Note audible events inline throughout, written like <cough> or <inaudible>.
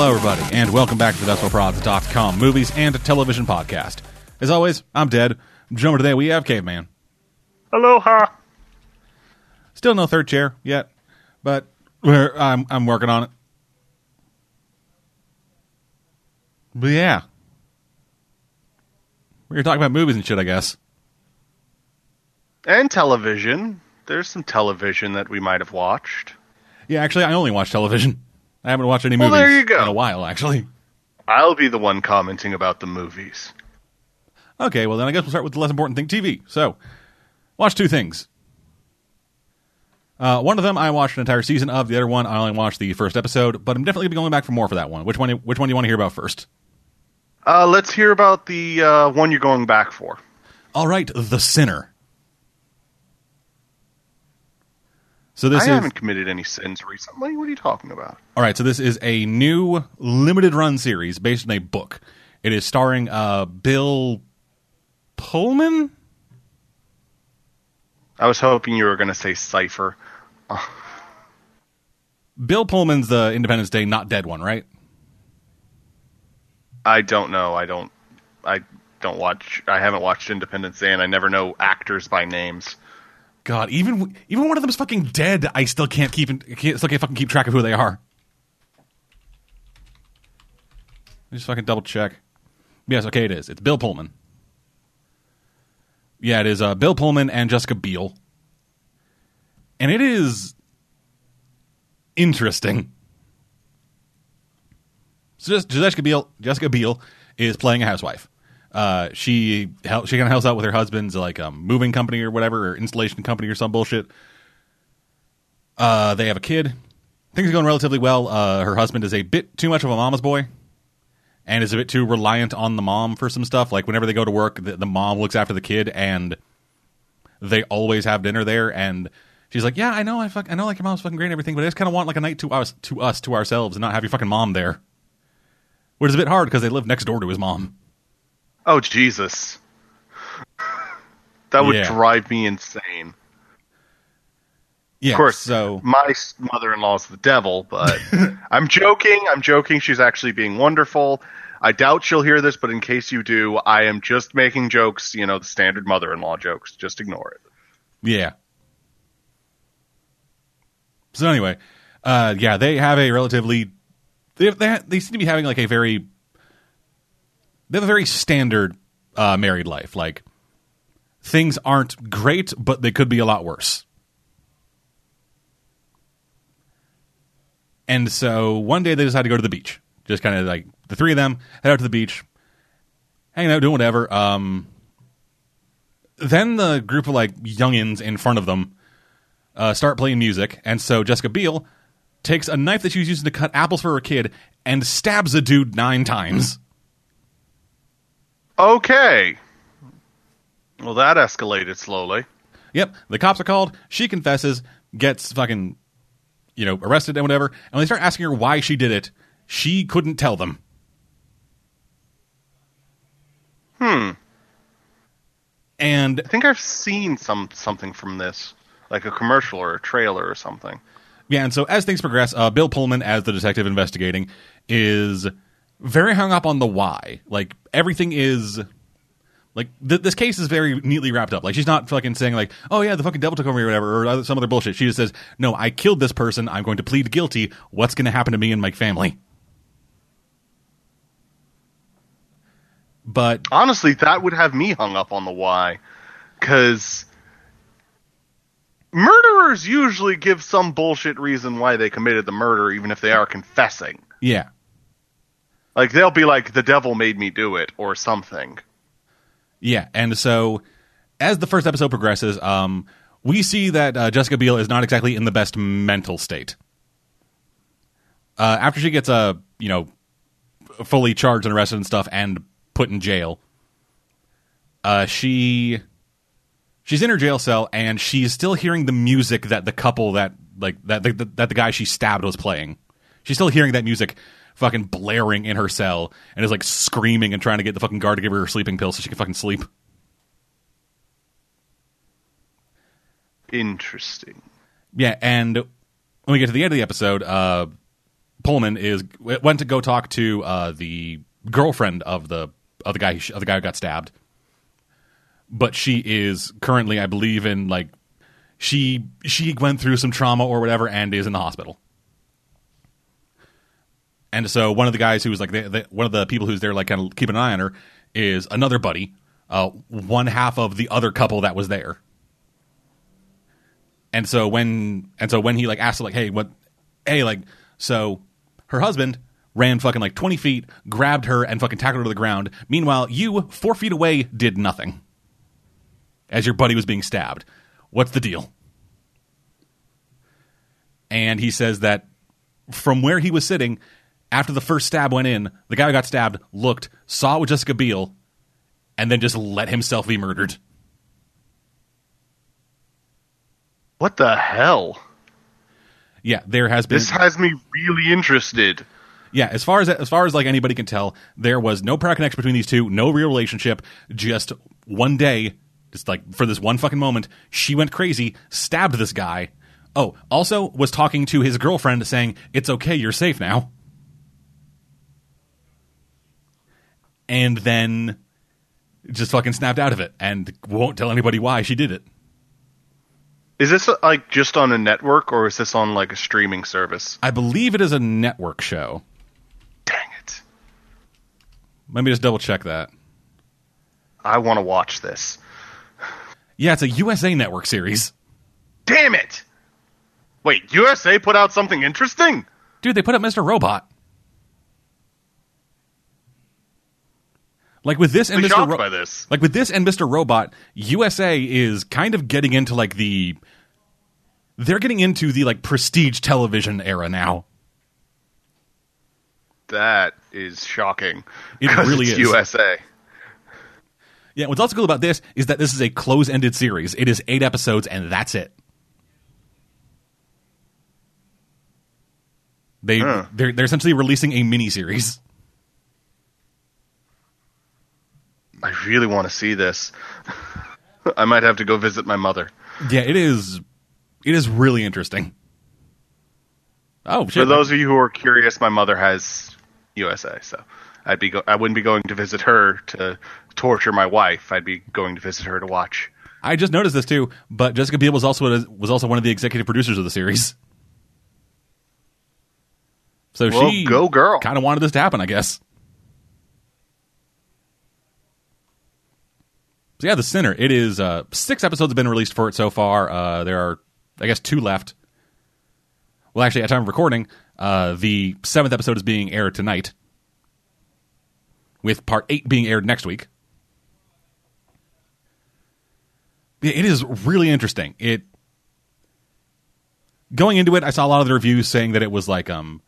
Hello, everybody, and welcome back to the VesselProds.com movies and television podcast. As always, I'm Dead. Jumping today, we have Caveman. Aloha. Still no third chair yet, but we're, I'm I'm working on it. But yeah, we're gonna talk about movies and shit, I guess. And television. There's some television that we might have watched. Yeah, actually, I only watch television. I haven't watched any Well, movies there you go. in a while, actually. I'll be the one commenting about the movies. Okay, well then I guess we'll start with the less important thing, TV. So, watch two things. Uh, one of them I watched an entire season of. The other one I only watched the first episode, but I'm definitely going back for more for that one. Which one? Which one do you want to hear about first? Uh, let's hear about the uh, one you're going back for. All right, The Sinner. So this I is haven't committed any sins recently. What are you talking about? all right. So this is a new limited run series based on a book. It is starring uh, Bill Pullman. I was hoping you were going to say Cipher. <laughs> Bill Pullman's the Independence Day not dead one, right? I don't know. I don't. I don't watch. I haven't watched Independence Day, and I never know actors by names. God, even even one of them's fucking dead. I still can't keep can't, still can't fucking keep track of who they are. Just fucking double check. Yes, okay, it is. It's Bill Pullman. Yeah, it is uh, Bill Pullman and Jessica Biel, and it is interesting. So Jessica Biel, Jessica Biel is playing a housewife. Uh, she hel- she kind of helps out with her husband's like um, moving company or whatever, or installation company or some bullshit. Uh, they have a kid. Things are going relatively well. Uh, her husband is a bit too much of a mama's boy, and is a bit too reliant on the mom for some stuff. Like whenever they go to work, the, the mom looks after the kid, and they always have dinner there. And she's like, "Yeah, I know, I fuck, I know, like your mom's fucking great and everything, but I just kind of want like a night to us, to us, to ourselves, and not have your fucking mom there." Which is a bit hard because they live next door to his mom. Oh Jesus, that would Yeah. drive me insane. Yeah, Of course, So my mother-in-law's the devil, but <laughs> I'm joking. I'm joking. She's actually being wonderful. I doubt she'll hear this, but in case you do, I am just making jokes. You know, the standard mother-in-law jokes. Just ignore it. Yeah. So anyway, uh, yeah, they have a relatively they they, ha- they seem to be having like a very they have a very standard uh, married life. Like things aren't great, but they could be a lot worse. And so one day they decide to go to the beach. Just kind of like the three of them head out to the beach, hanging out, doing whatever. Um, then the group of like youngins in front of them uh, start playing music, and so Jessica Biel takes a knife that she was using to cut apples for her kid and stabs a dude nine times. Okay. Well, that escalated slowly. Yep, the cops are called. She confesses, gets fucking, you know, arrested and whatever. And when they start asking her why she did it, she couldn't tell them. Hmm. And I think I've seen some something from this, like a commercial or a trailer or something. Yeah, and so as things progress, uh, Bill Pullman, as the detective investigating, is very hung up on the why. Like everything is like th- this case is very neatly wrapped up. Like she's not fucking saying like, "Oh yeah, the fucking devil took over me" or whatever, or some other bullshit. She just says, "No, I killed this person. I'm going to plead guilty. What's going to happen to me and my family?" But Honestly, that would have me hung up on the why, because murderers usually give some bullshit reason why they committed the murder, even if they are confessing. yeah, Like they'll be like, "The devil made me do it," or something. Yeah, and so as the first episode progresses, um, we see that uh, Jessica Biel is not exactly in the best mental state. Uh, after she gets uh, you know fully charged and arrested and stuff and put in jail, uh, she she's in her jail cell and she's still hearing the music that the couple that like that the, that the guy she stabbed was playing. She's still hearing that music fucking blaring in her cell and is like screaming and trying to get the fucking guard to give her her sleeping pill so she can fucking sleep. Interesting. Yeah, and when we get to the end of the episode, uh, Pullman is went to go talk to uh, the girlfriend of the of the guy of the guy who got stabbed, but she is currently, I believe, in like she she went through some trauma or whatever and is in the hospital. And so one of the guys who was like the, the, one of the people who's there, like kind of keeping an eye on her, is another buddy, uh, one half of the other couple that was there. And so when and so when he like asked her, like, hey, what, hey, like, so her husband ran fucking like twenty feet, grabbed her, and fucking tackled her to the ground. Meanwhile, you four feet away did nothing. As your buddy was being stabbed, what's the deal? And he says that from where he was sitting, after the first stab went in, the guy who got stabbed looked, saw it was Jessica Biel, and then just let himself be murdered. What the hell? Yeah, there has been. This has me really interested. Yeah, as far as as far as like anybody can tell, there was no prior connection between these two, no real relationship. Just one day, just like for this one fucking moment, she went crazy, stabbed this guy. Oh, also was talking to his girlfriend, saying, "It's okay, you're safe now." And then just fucking snapped out of it and won't tell anybody why she did it. Is this like just on a network or is this on like a streaming service? I believe it is a network show. Dang it. Let me just double check that. I want to watch this. Yeah, it's a USA Network series. Damn it. Wait, USA put out something interesting? Dude, they put up Mr. Robot. Like with this and Mr. Ro- by this. like with this and Mr. Robot, USA is kind of getting into like the they're getting into the like prestige television era now. That is shocking. It really is. USA. Yeah, what's also cool about this is that this is a close-ended series. It is 8 episodes and that's it. They Huh. they're they're essentially releasing a mini series. I really want to see this. <laughs> I might have to go visit my mother. Yeah, it is it is really interesting. Oh, For those of you who are curious, my mother has USA, so I'd be go- I wouldn't be going to visit her to torture my wife. I'd be going to visit her to watch. I just noticed this too, but Jessica Biel was also was also one of the executive producers of the series. So Well, she go girl. kind of wanted this to happen, I guess. So yeah, The Sinner. It is uh, six episodes have been released for it so far. Uh, there are, I guess, two left. Well, actually, at time of recording, uh, the seventh episode is being aired tonight, with part eight being aired next week. Yeah, it is really interesting. It going into it, I saw a lot of the reviews saying that it was like um,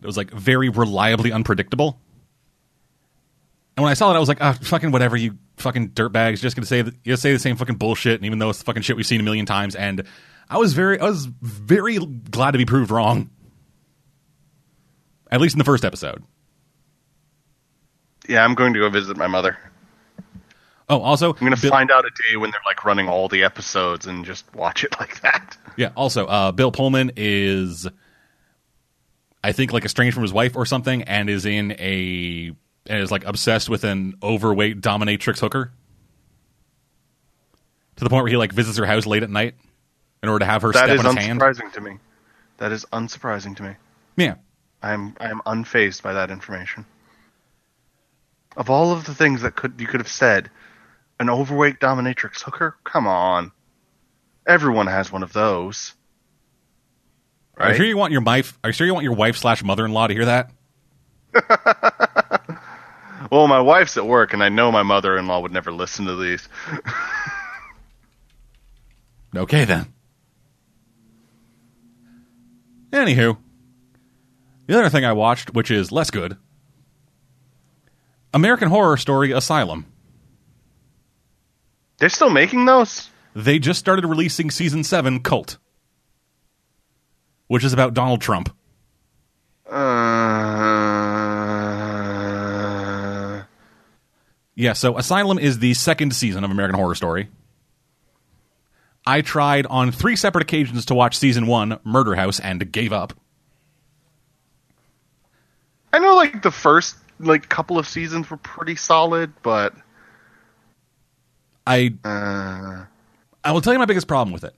it was like very reliably unpredictable. And when I saw that, I was like, ah, fucking whatever, you fucking dirtbags, just gonna say the, you say the same fucking bullshit, and even though it's the fucking shit we've seen a million times, and I was very, I was very glad to be proved wrong. At least in the first episode. Yeah, I'm going to go visit my mother. Oh, also, I'm going to Bill- find out a day when they're like running all the episodes and just watch it <laughs> like that. Yeah. Also, uh, Bill Pullman is, I think, like estranged from his wife or something, and is in a and is like obsessed with an overweight dominatrix hooker. To the point where he like visits her house late at night in order to have her That step is on his hand. unsurprising to me. That is unsurprising to me. Yeah. I am I am unfazed by that information. Of all of the things that could you could have said, an overweight dominatrix hooker? Come on. Everyone has one of those. Are you sure you want your wife? Are you sure you want your wife slash mother in law to hear that? <laughs> Well, my wife's at work, and I know my mother-in-law would never listen to these. <laughs> Okay then. Anywho, the other thing I watched, which is less good, American Horror Story Asylum. They're still making those. They just started releasing season seven, Cult, which is about Donald Trump. Uh, Yeah, so Asylum is the second season of American Horror Story. I tried on three separate occasions to watch season one, Murder House, and gave up. I know like the first like couple of seasons were pretty solid, but I uh, I will tell you my biggest problem with it,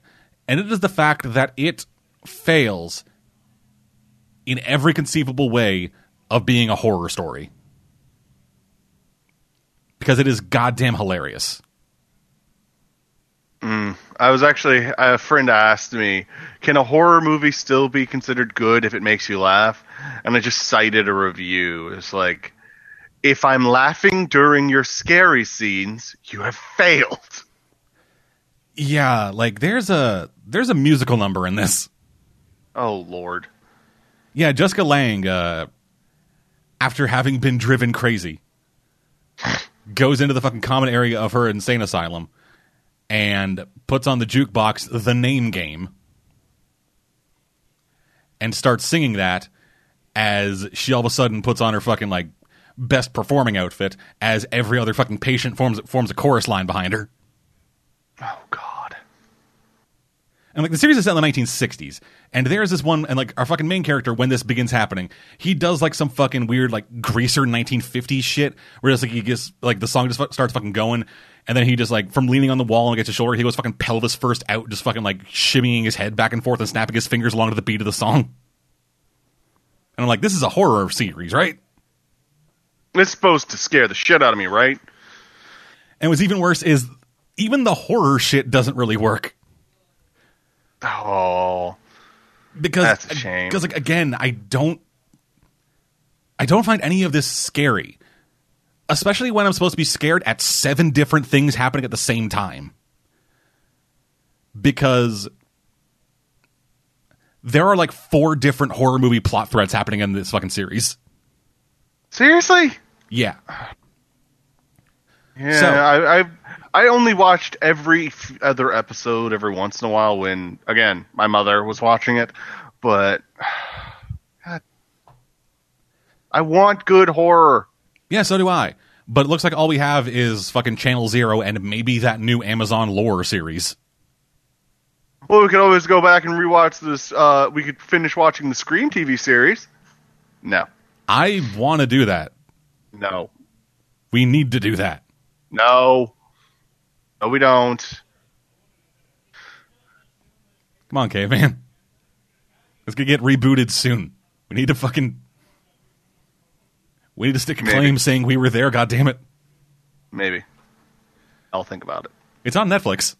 and it is the fact that it fails in every conceivable way of being a horror story because it is goddamn hilarious. I was actually a friend asked me, "Can a horror movie still be considered good if it makes you laugh?" And I just cited a review. It's like, if I'm laughing during your scary scenes, you have failed. Yeah, like there's a there's a musical number in this. Oh lord. Yeah, Jessica Lange, uh, after having been driven crazy, <laughs> goes into the fucking common area of her insane asylum and puts on the jukebox the name game and starts singing that as she all of a sudden puts on her fucking like best performing outfit as every other fucking patient forms forms a chorus line behind her. Oh god. And like the series is set in the 1960s, and there's this one, and like our fucking main character, when this begins happening, he does like some fucking weird like greaser 1950s shit, where it's like he gets like the song just fu- starts fucking going, and then he just like from leaning on the wall and gets his shoulder, he goes fucking pelvis first out, just fucking like shimmying his head back and forth and snapping his fingers along to the beat of the song. And I'm like, this is a horror series, right? It's supposed to scare the shit out of me, right? And what's even worse is even the horror shit doesn't really work. Oh. because That's a shame. Because like again, I don't, I don't find any of this scary, especially when I'm supposed to be scared at seven different things happening at the same time. Because there are like four different horror movie plot threads happening in this fucking series. Seriously? Yeah, Yeah, So- I, I I only watched every other episode every once in a while when again my mother was watching it, but <sighs> God, I want good horror. yeah, so do I. But it looks like all we have is fucking Channel Zero and maybe that new Amazon lore series. Well, we could always go back and rewatch this. Uh, we could finish watching the Scream TV series. No, I want to do that. no, We need to do that. no, no. We don't. Come on, caveman. It's gonna get rebooted soon. We need to fucking. We need to stick a Maybe. claim saying we were there. God damn it! Maybe. I'll think about it. It's on Netflix.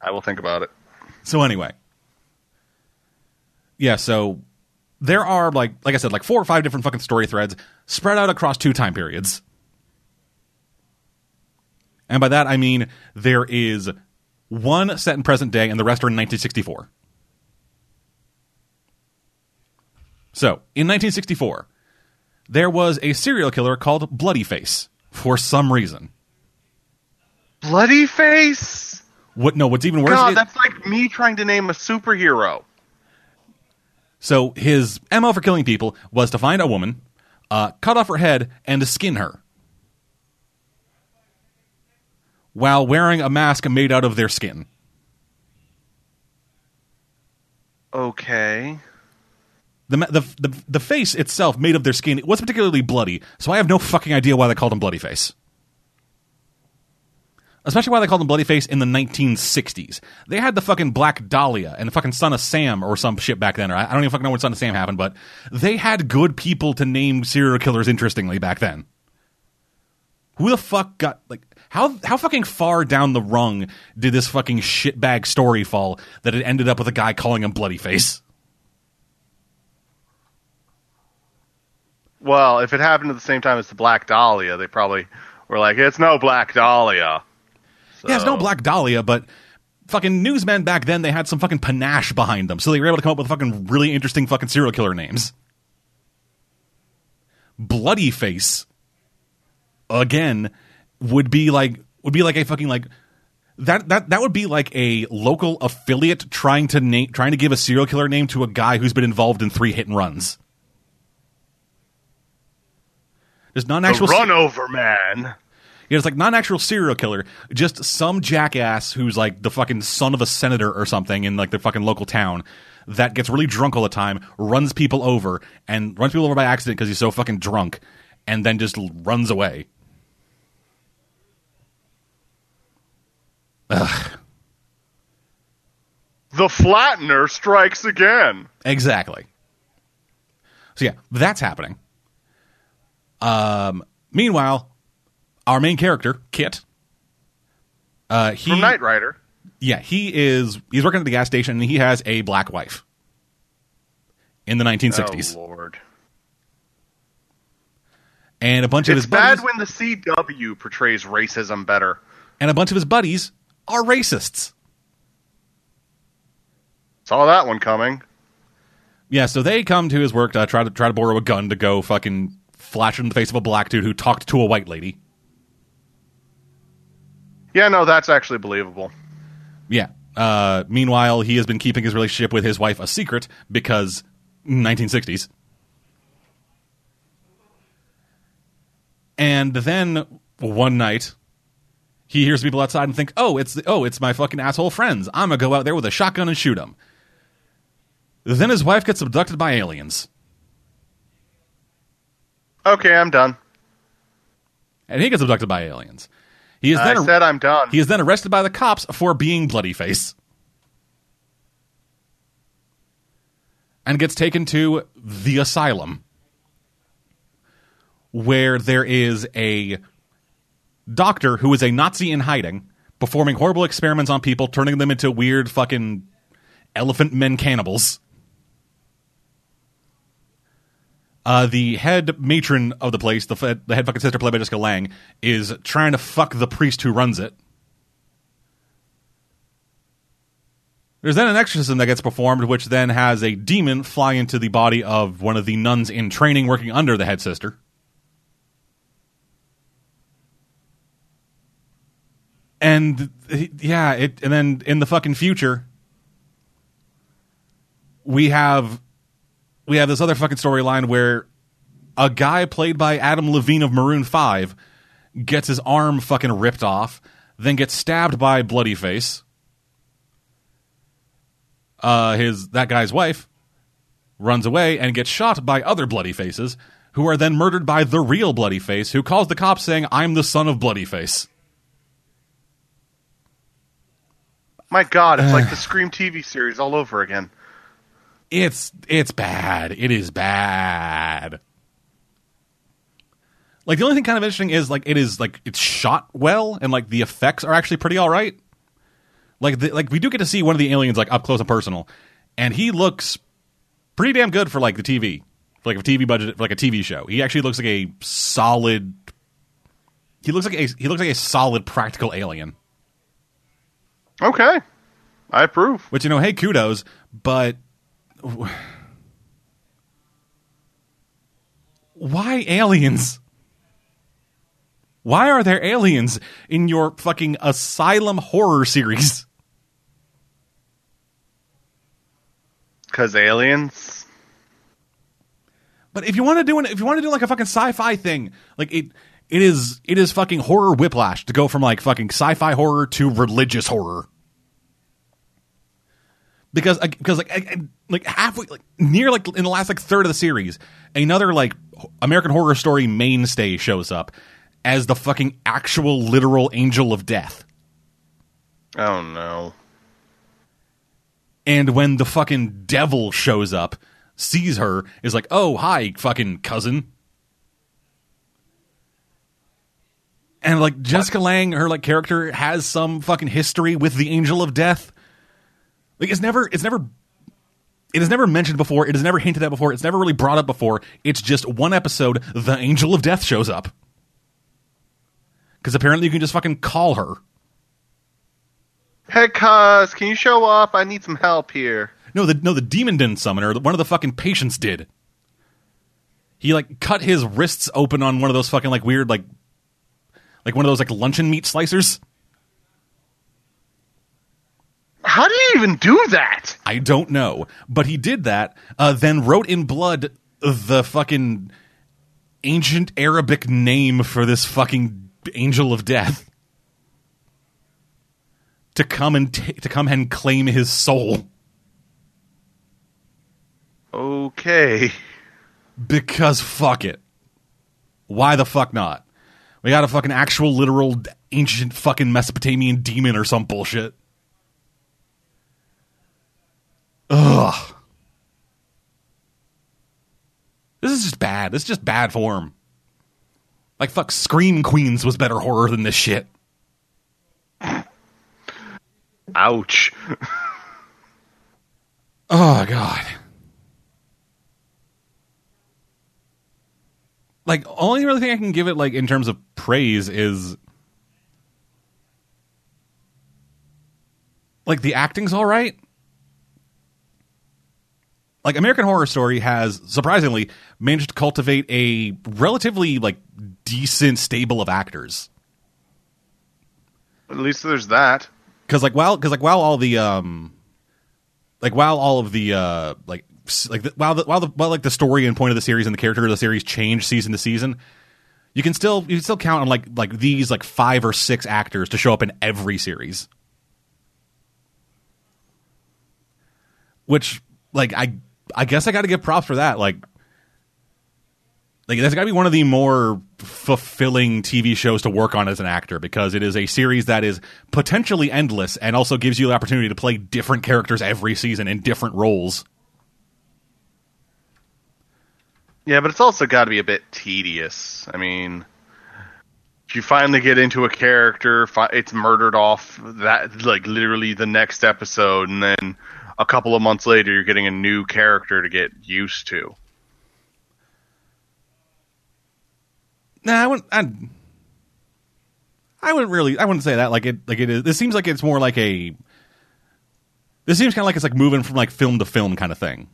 I will think about it. So anyway, yeah. So there are like, like I said, like four or five different fucking story threads spread out across two time periods, and by that I mean there is one set in present day, and the rest are in 1964. So in 1964, there was a serial killer called Bloody Face for some reason. Bloody face. What? No, what's even worse? God, is- that's like me trying to name a superhero. So his MO for killing people was to find a woman, uh, cut off her head, and to skin her. While wearing a mask made out of their skin. Okay. The, the, the, the face itself, made of their skin, it was particularly bloody, so I have no fucking idea why they called him Bloody Face. Especially why they called him Bloody Face in the 1960s. They had the fucking Black Dahlia and the fucking Son of Sam or some shit back then. Or I I don't even fucking know when Son of Sam happened, but they had good people to name serial killers interestingly back then. Who the fuck got like how how fucking far down the rung did this fucking shitbag story fall that it ended up with a guy calling him Bloody Face? Well, if it happened at the same time as the Black Dahlia, they probably were like, "It's no Black Dahlia." Yeah, it's no Black Dahlia, but fucking newsmen back then they had some fucking panache behind them, so they were able to come up with fucking really interesting fucking serial killer names. Bloody Face, again, would be like would be like a fucking like that that that would be like a local affiliate trying to name trying to give a serial killer name to a guy who's been involved in three hit and runs. There's not an actual run over man. Yeah, it's like not an actual serial killer, just some jackass who's like the fucking son of a senator or something in like the fucking local town that gets really drunk all the time, runs people over, and runs people over by accident because he's so fucking drunk, and then just runs away. The flattener strikes again. Exactly. So yeah, that's happening. Um, meanwhile, our main character, Kit, uh, he From Knight Rider. yeah, he is he's working at the gas station and he has a black wife in the 1960s. Oh Lord. and a bunch of his buddies bad when the CW portrays racism better. and a bunch of his buddies are racists. Saw that one coming. Yeah, so they come to his work to try to try to borrow a gun to go fucking flash it in the face of a black dude who talked to a white lady. Yeah, no, that's actually believable. Yeah. Uh, meanwhile, he has been keeping his relationship with his wife a secret because 1960s. And then one night, he hears people outside and think, "Oh, it's the, oh, it's my fucking asshole friends. I'm gonna go out there with a shotgun and shoot them." Then his wife gets abducted by aliens, Okay, I'm done. and he gets abducted by aliens. He is I then said I'm done. He is then arrested by the cops for being bloody face. And gets taken to the asylum. Where there is a doctor who is a Nazi in hiding, performing horrible experiments on people, turning them into weird fucking elephant men cannibals. Uh, the head matron of the place, the, f- the head fucking sister played by Jessica Lange, is trying to fuck the priest who runs it. There's then an exorcism that gets performed, which then has a demon fly into the body of one of the nuns in training working under the head sister. And yeah, it and then in the fucking future, we have we have this other fucking storyline where a guy played by Adam Levine of Maroon 5 gets his arm fucking ripped off, then gets stabbed by Bloody Face. Uh, his that guy's wife runs away and gets shot by other Bloody Faces, who are then murdered by the real Bloody Face, who calls the cops saying, "I'm the son of Bloody Face." My God, it's like the Scream TV series all over again. It's it's bad. It is bad. Like the only thing kind of interesting is like it is like it's shot well and like the effects are actually pretty all right. Like the, like we do get to see one of the aliens like up close and personal, and he looks pretty damn good for like the TV, for like a TV budget, for like a TV show. He actually looks like a solid. He looks like a he looks like a solid practical alien. Okay, I approve. Which you know, hey, kudos, but why aliens? Why are there aliens in your fucking asylum horror series? Because aliens. But if you want to do an, if you want to do like a fucking sci-fi thing, like it it is it is fucking horror whiplash to go from like fucking sci-fi horror to religious horror. Because like, because like like halfway like near like in the last like third of the series, another like American horror story mainstay shows up as the fucking actual literal angel of death. Oh no. And when the fucking devil shows up, sees her, is like, "Oh, hi, fucking cousin." And like Jessica Lange, her like character has some fucking history with the Angel of Death. Like it's never, it's never, it is never mentioned before. It is never hinted at before. It's never really brought up before. It's just one episode. The Angel of Death shows up because apparently you can just fucking call her. Hey, cuz, can you show up? I need some help here. No, the no, the demon didn't summon her. One of the fucking patients did. He like cut his wrists open on one of those fucking like weird like like one of those like luncheon meat slicers. How do you even do that? I don't know, but he did that. Uh, then wrote in blood the fucking ancient Arabic name for this fucking angel of death to come and ta to come and claim his soul Okay. because fuck it. Why the fuck not? We got a fucking actual literal ancient fucking Mesopotamian demon or some bullshit. Ugh. This is just bad. This is just bad form. Like fuck Scream Queens was better horror than this shit. Ouch. Oh god. Like only really thing I can give it like in terms of praise is like the acting's all right. Like American Horror Story has surprisingly managed to cultivate a relatively like decent stable of actors. At least there's that. Cuz like while cuz like while all the um like while all of the uh like like the, while the while the while like the story and point of the series and the character of the series change season to season, you can still you can still count on like like these like five or six actors to show up in every series. Which like I I guess I got to give props for that. Like like that's got to be one of the more fulfilling TV shows to work on as an actor because it is a series that is potentially endless and also gives you the opportunity to play different characters every season in different roles. Yeah, but it's also got to be a bit tedious. I mean, you finally get into a character, it's murdered off that like literally the next episode, and then a couple of months later, you're getting a new character to get used to. Nah, I wouldn't. I'd, I wouldn't really. I wouldn't say that. Like it. Like it is. This seems like it's more like a. This seems kind of like it's like moving from like film to film kind of thing.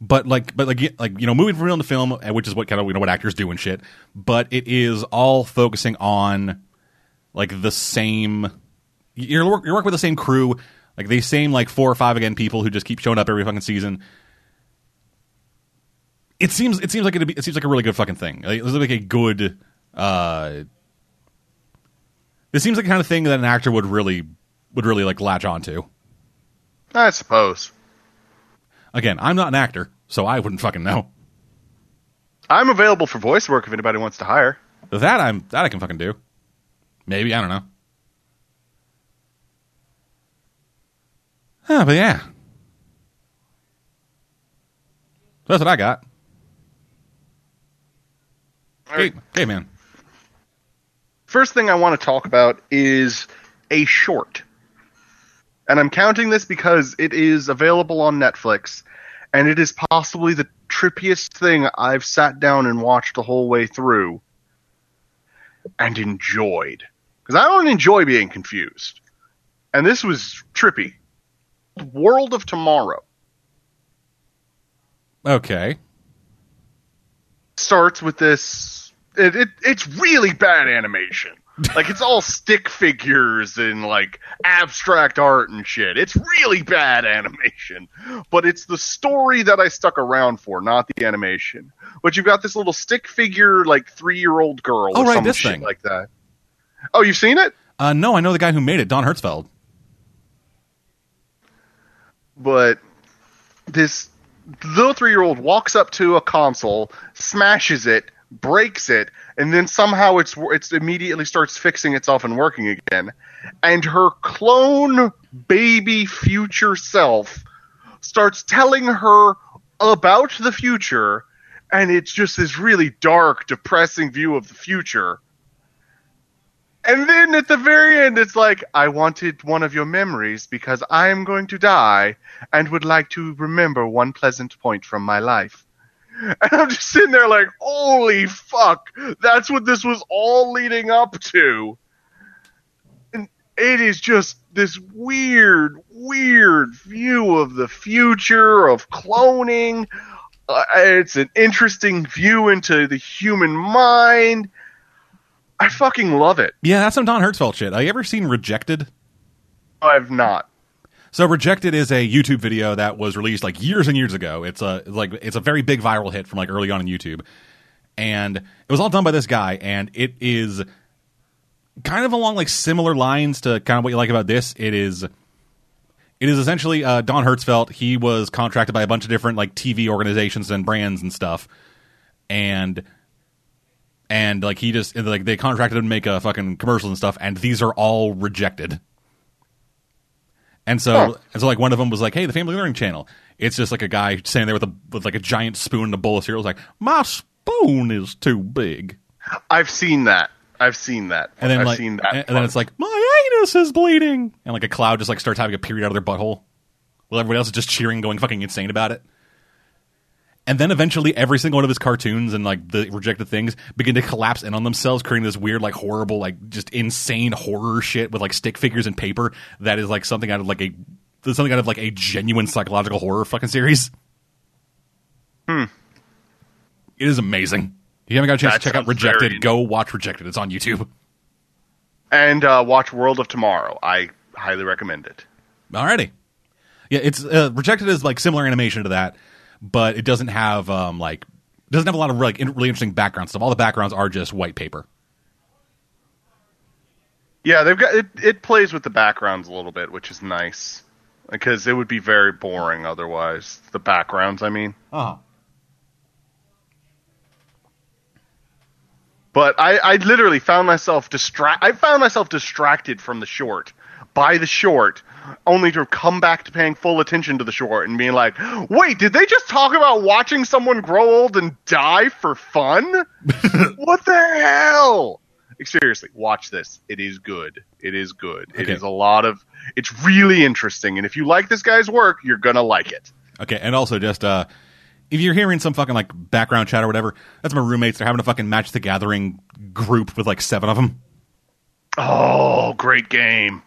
But like, but like, like you know, moving from film to film, uh, which is what kind of you know what actors do and shit. But it is all focusing on like the same. You're work- you're working with the same crew, like the same like four or five again people who just keep showing up every fucking season it seems it seems like be, it seems like a really good fucking thing. Like, this is like a good. uh This seems like the kind of thing that an actor would really would really like latch onto. I suppose. Again, I'm not an actor, so I wouldn't fucking know. I'm available for voice work if anybody wants to hire. That I'm that I can fucking do. Maybe I don't know. Huh, but yeah, that's what I got. Hey, hey, man. First thing I want to talk about is a short. And I'm counting this because it is available on Netflix, and it is possibly the trippiest thing I've sat down and watched the whole way through and enjoyed. Because I don't enjoy being confused. And this was trippy. World of Tomorrow Okay. starts with this. It, it it's really bad animation. Like it's all stick figures and like abstract art and shit. It's really bad animation. But it's the story that I stuck around for, not the animation. But you've got this little stick figure like three year old girl Oh, or right, this thing. like that. Oh, you've seen it? Uh, no, I know the guy who made it, Don Hertzfeldt. but this little three year old walks up to a console, smashes it, breaks it, and then somehow it's it's immediately starts fixing itself and working again. And her clone baby future self starts telling her about the future, and it's just this really dark, depressing view of the future. And then at the very end, it's like, I wanted one of your memories because I am going to die and would like to remember one pleasant point from my life. And I'm just sitting there like, holy fuck, that's what this was all leading up to. And it is just this weird, weird view of the future, of cloning. Uh, it's an interesting view into the human mind. I fucking love it. Yeah, that's some Don Hertzfeldt shit. Have you ever seen Rejected? I've not. So Rejected is a YouTube video that was released like years and years ago. It's a like it's a very big viral hit from like early on in YouTube. and it was all done by this guy, and it is kind of along like similar lines to kind of what you like about this. It is. It is essentially uh, Don Hertzfeldt. He was contracted by a bunch of different like TV organizations and brands and stuff, and and like he just like they contracted him to make a fucking commercials and stuff, and these are all rejected. And so, Huh. and so, like one of them was like, "Hey, the Family Learning Channel." It's just like a guy standing there with a with like a giant spoon and a bowl of cereal. It's like, "My spoon is too big," I've seen that. I've seen that. and then I've like, seen that. and, and then it's like, "My anus is bleeding," and like a cloud just like starts having a period out of their butthole, while everybody else is just cheering, going fucking insane about it. And then eventually, every single one of his cartoons and like the rejected things begin to collapse in on themselves, creating this weird, like horrible, like just insane horror shit with like stick figures and paper that is like something out of like a something out of like a genuine psychological horror fucking series. Hmm. It is amazing. If you haven't got a chance That to check out Rejected, go watch Rejected. It's on YouTube. and uh, watch World of Tomorrow. I highly recommend it. Alrighty. Yeah, it's uh, Rejected is like similar animation to that, but it doesn't have um like doesn't have a lot of like really interesting background stuff. All the backgrounds are just white paper. Yeah, they've got it. It plays with the backgrounds a little bit, which is nice because it would be very boring otherwise. The backgrounds, I mean. Oh. But I, I literally found myself distract. I found myself distracted from the short by the short, only to come back to paying full attention to the short and being like, "Wait, did they just talk about watching someone grow old and die for fun? <laughs> what the hell?" Seriously, watch this. It is good. It is good. It Okay. is a lot of. It's really interesting, and if you like this guy's work, you're gonna like it. Okay, and also just uh if you're hearing some fucking like background chat or whatever, that's my roommates. They're having a fucking Match the Gathering group with like seven of them. Oh, great game!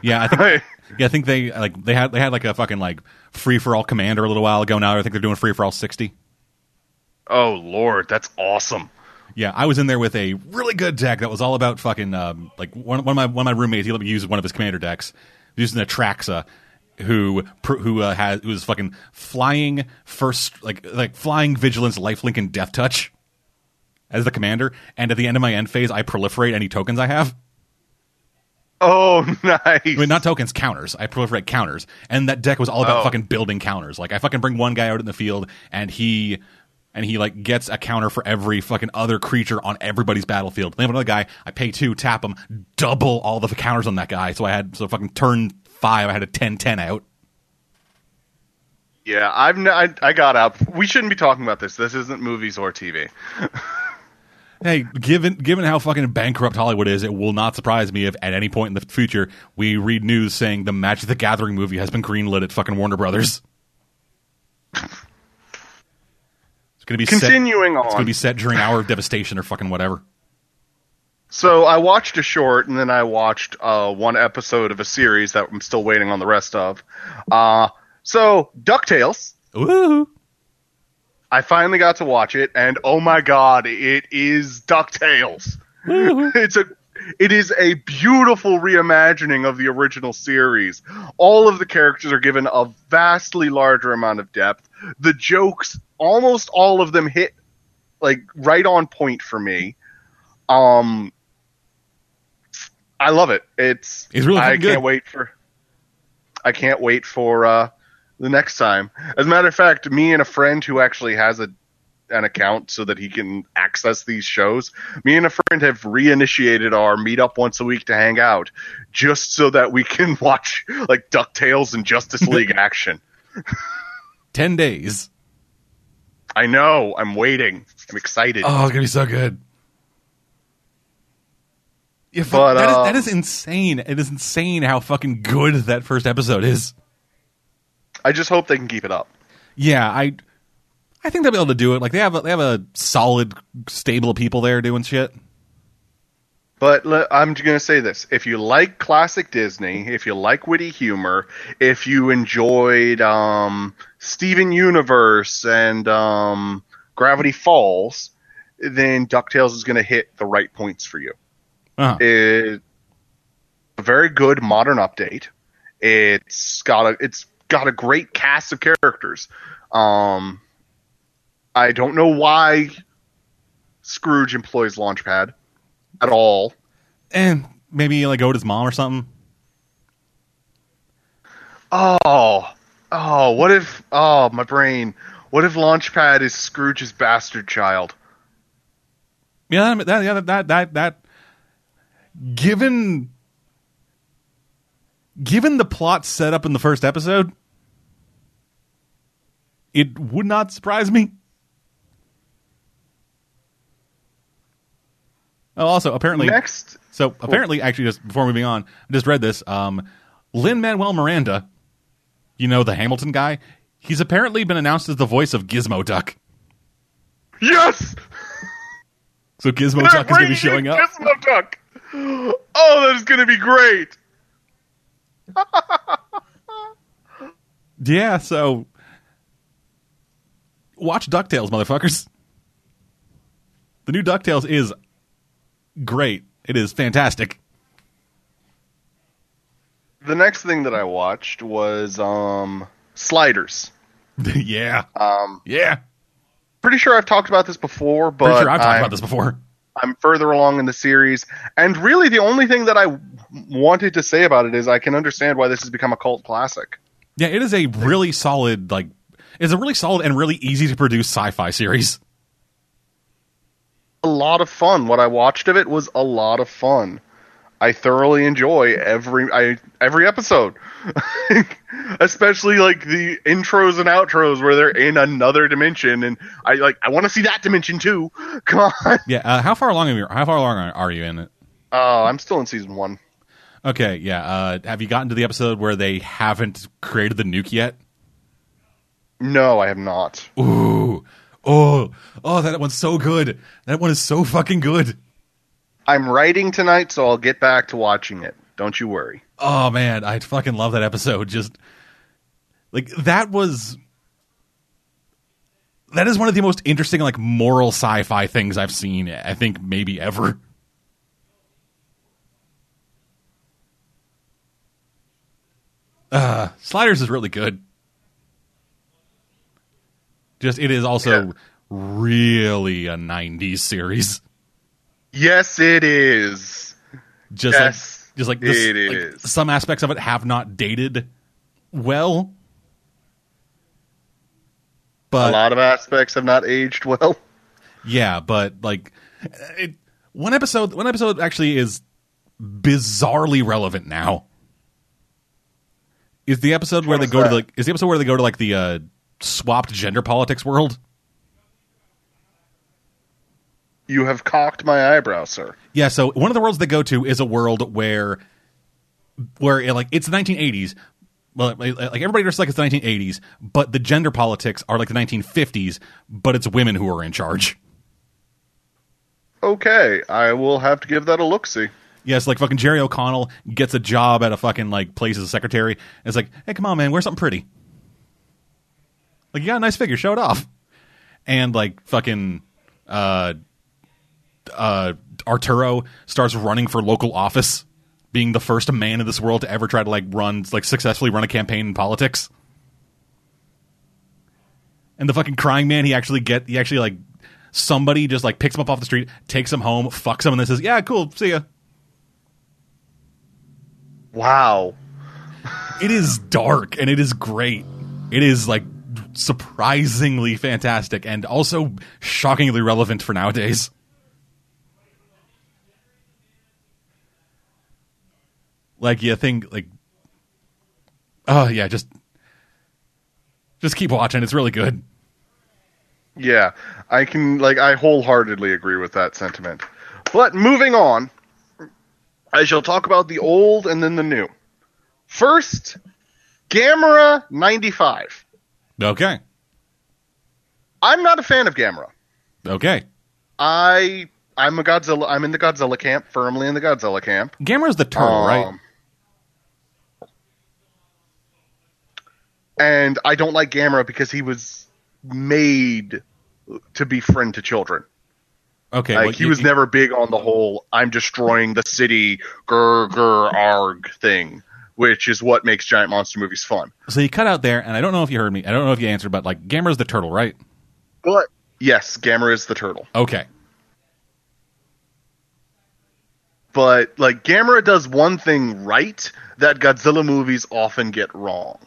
Yeah, I <laughs> think yeah, I think they like they had they had like a fucking like free for all commander a little while ago. Now I think they're doing free for all sixty. oh Lord, that's awesome. Yeah, I was in there with a really good deck that was all about fucking um, like one, one of my one of my roommates. He let me use one of his commander decks, using Atraxa, who who uh, has who was fucking flying first like like flying vigilance, lifelink, and deathtouch as the commander. And at the end of my end phase, I proliferate any tokens I have. Oh, nice. <laughs> I mean, not tokens, counters. I proliferate counters, and that deck was all about Oh. fucking building counters. Like I fucking bring one guy out in the field, and he and he like gets a counter for every fucking other creature on everybody's battlefield. Then I have another guy, I pay two, tap him, double all the counters on that guy. So I had so fucking turn five, I had a 10-10 out. Yeah, I've n- I, I got out. We shouldn't be talking about this. This isn't movies or TV. <laughs> Hey, given given how fucking bankrupt Hollywood is, it will not surprise me if at any point in the future we read news saying the Magic the Gathering movie has been greenlit at fucking Warner Brothers. It's gonna be set, on. It's gonna be set during Hour of Devastation or fucking whatever. So I watched a short, and then I watched uh, one episode of a series that I'm still waiting on the rest of. Uh, so Ducktales. Ooh. I finally got to watch it, and oh my god, it is Ducktales. <laughs> it's a it is a beautiful reimagining of the original series. All of the characters are given a vastly larger amount of depth. The jokes, almost all of them hit like right on point for me. Um I love it. It's It's really I can't good. wait for I can't wait for uh the next time. As a matter of fact, me and a friend who actually has a an account so that he can access these shows. Me and a friend have reinitiated our meetup once a week to hang out, just so that we can <laughs> watch like Ducktales and Justice League <laughs> action. Ten days. I know. I'm waiting. I'm excited. Oh, it's gonna be so good. Yeah, But, that, is, uh, that is insane. It is insane how fucking good that first episode is. I just hope they can keep it up. Yeah, I, I think they'll be able to do it. Like they have, a, they have a solid stable of people there doing shit. But I'm going to say this: if you like classic Disney, if you like witty humor, if you enjoyed um, Steven Universe and um, Gravity Falls, then Ducktales is going to hit the right points for you. Uh-huh. It's a very good modern update. It's got a it's got a great cast of characters. Um, I don't know why Scrooge employs Launchpad at all. And maybe like Oda's mom or something. Oh, oh, what if? Oh, my brain. What if Launchpad is Scrooge's bastard child? Yeah, that, yeah, that, that, that. Given, given the plot set up in the first episode, it would not surprise me. Oh, also apparently Next, So apparently, actually, just before moving on, I just read this. Um, Lin Manuel Miranda, you know the Hamilton guy, he's apparently been announced as the voice of Gizmo Duck. yes, So Gizmo Duck is going to be showing up. Gizmo Duck. Oh, that is going to be great. <laughs> Yeah, so watch DuckTales, motherfuckers. The new DuckTales is great. It is fantastic. The next thing that I watched was um, Sliders. <laughs> yeah. Um, Yeah. pretty sure I've talked about this before, but Pretty sure I've talked I'm, about this before. I'm further along in the series, and really the only thing that I wanted to say about it is I can understand why this has become a cult classic. Yeah, it is a really solid, like, it's a really solid and really easy to produce sci fi series. a lot of fun. What I watched of it was a lot of fun. I thoroughly enjoy every I every episode. <laughs> Especially like the intros and outros where they're in another dimension and I like I want to see that dimension too. <laughs> Come on. Yeah, uh, how far along are you, how far along are you in it? Oh, I'm still in season 1. Okay, yeah. Uh, have you gotten to the episode where they haven't created the nuke yet? No, I have not. Ooh, oh, oh, that one's so good. That one is so fucking good. I'm writing tonight so I'll get back to watching it. Don't you worry. Oh man, I fucking love that episode. Just like that was that is one of the most interesting like moral sci-fi things I've seen. I think maybe ever. Uh, Sliders is really good. Just it is also Yeah. really a '90s series. Yes, it is. just Yes, like just like this it like, some aspects of it have not dated well but a lot of aspects have not aged well. <laughs> yeah but like it, one episode one episode actually is bizarrely relevant now is the episode where they is go to that? like is the episode where they go to like the uh swapped gender politics world You have cocked my eyebrow, sir. Yeah, so one of the worlds they go to is a world where where like it's the 1980s. Well, like everybody dressed like it's the 1980s, but the gender politics are like the 1950s, but it's women who are in charge. Okay, I will have to give that a look see. Yes, like fucking Jerry O'Connell gets a job at a fucking like place as a secretary. And it's like, hey, come on, man, wear something pretty. Like you got a nice figure, show it off. And like fucking uh uh Arturo starts running for local office, being the first man in this world to ever try to like run like successfully run a campaign in politics. And the fucking crying man, he actually get he actually like somebody just like picks him up off the street, takes him home, fucks him, and then says, "Yeah, cool, see ya." Wow. It is dark and it is great. It is like surprisingly fantastic and also shockingly relevant for nowadays. Like you think like Oh yeah, just just keep watching. It's really good. Yeah, I can like I wholeheartedly agree with that sentiment. But moving on, I shall talk about the old and then the new. First, Gamera 95. Okay. I'm not a fan of Gamera. Okay. I I'm a Godzilla I'm in the Godzilla camp, firmly in the Godzilla camp. Gamera's the turtle, right? Um, And I don't like Gamera because he was made to be friend to children. Okay. Like well, he you- was you- never big on the whole "I'm destroying the city" grr grr arg thing, which is what makes giant monster movies fun. So you cut out there, and I don't know if you heard me. I don't know if you answered, but like Gamera's the turtle, right? But yes, Gamera is the turtle. Okay. But like Gamera does one thing right that Godzilla movies often get wrong.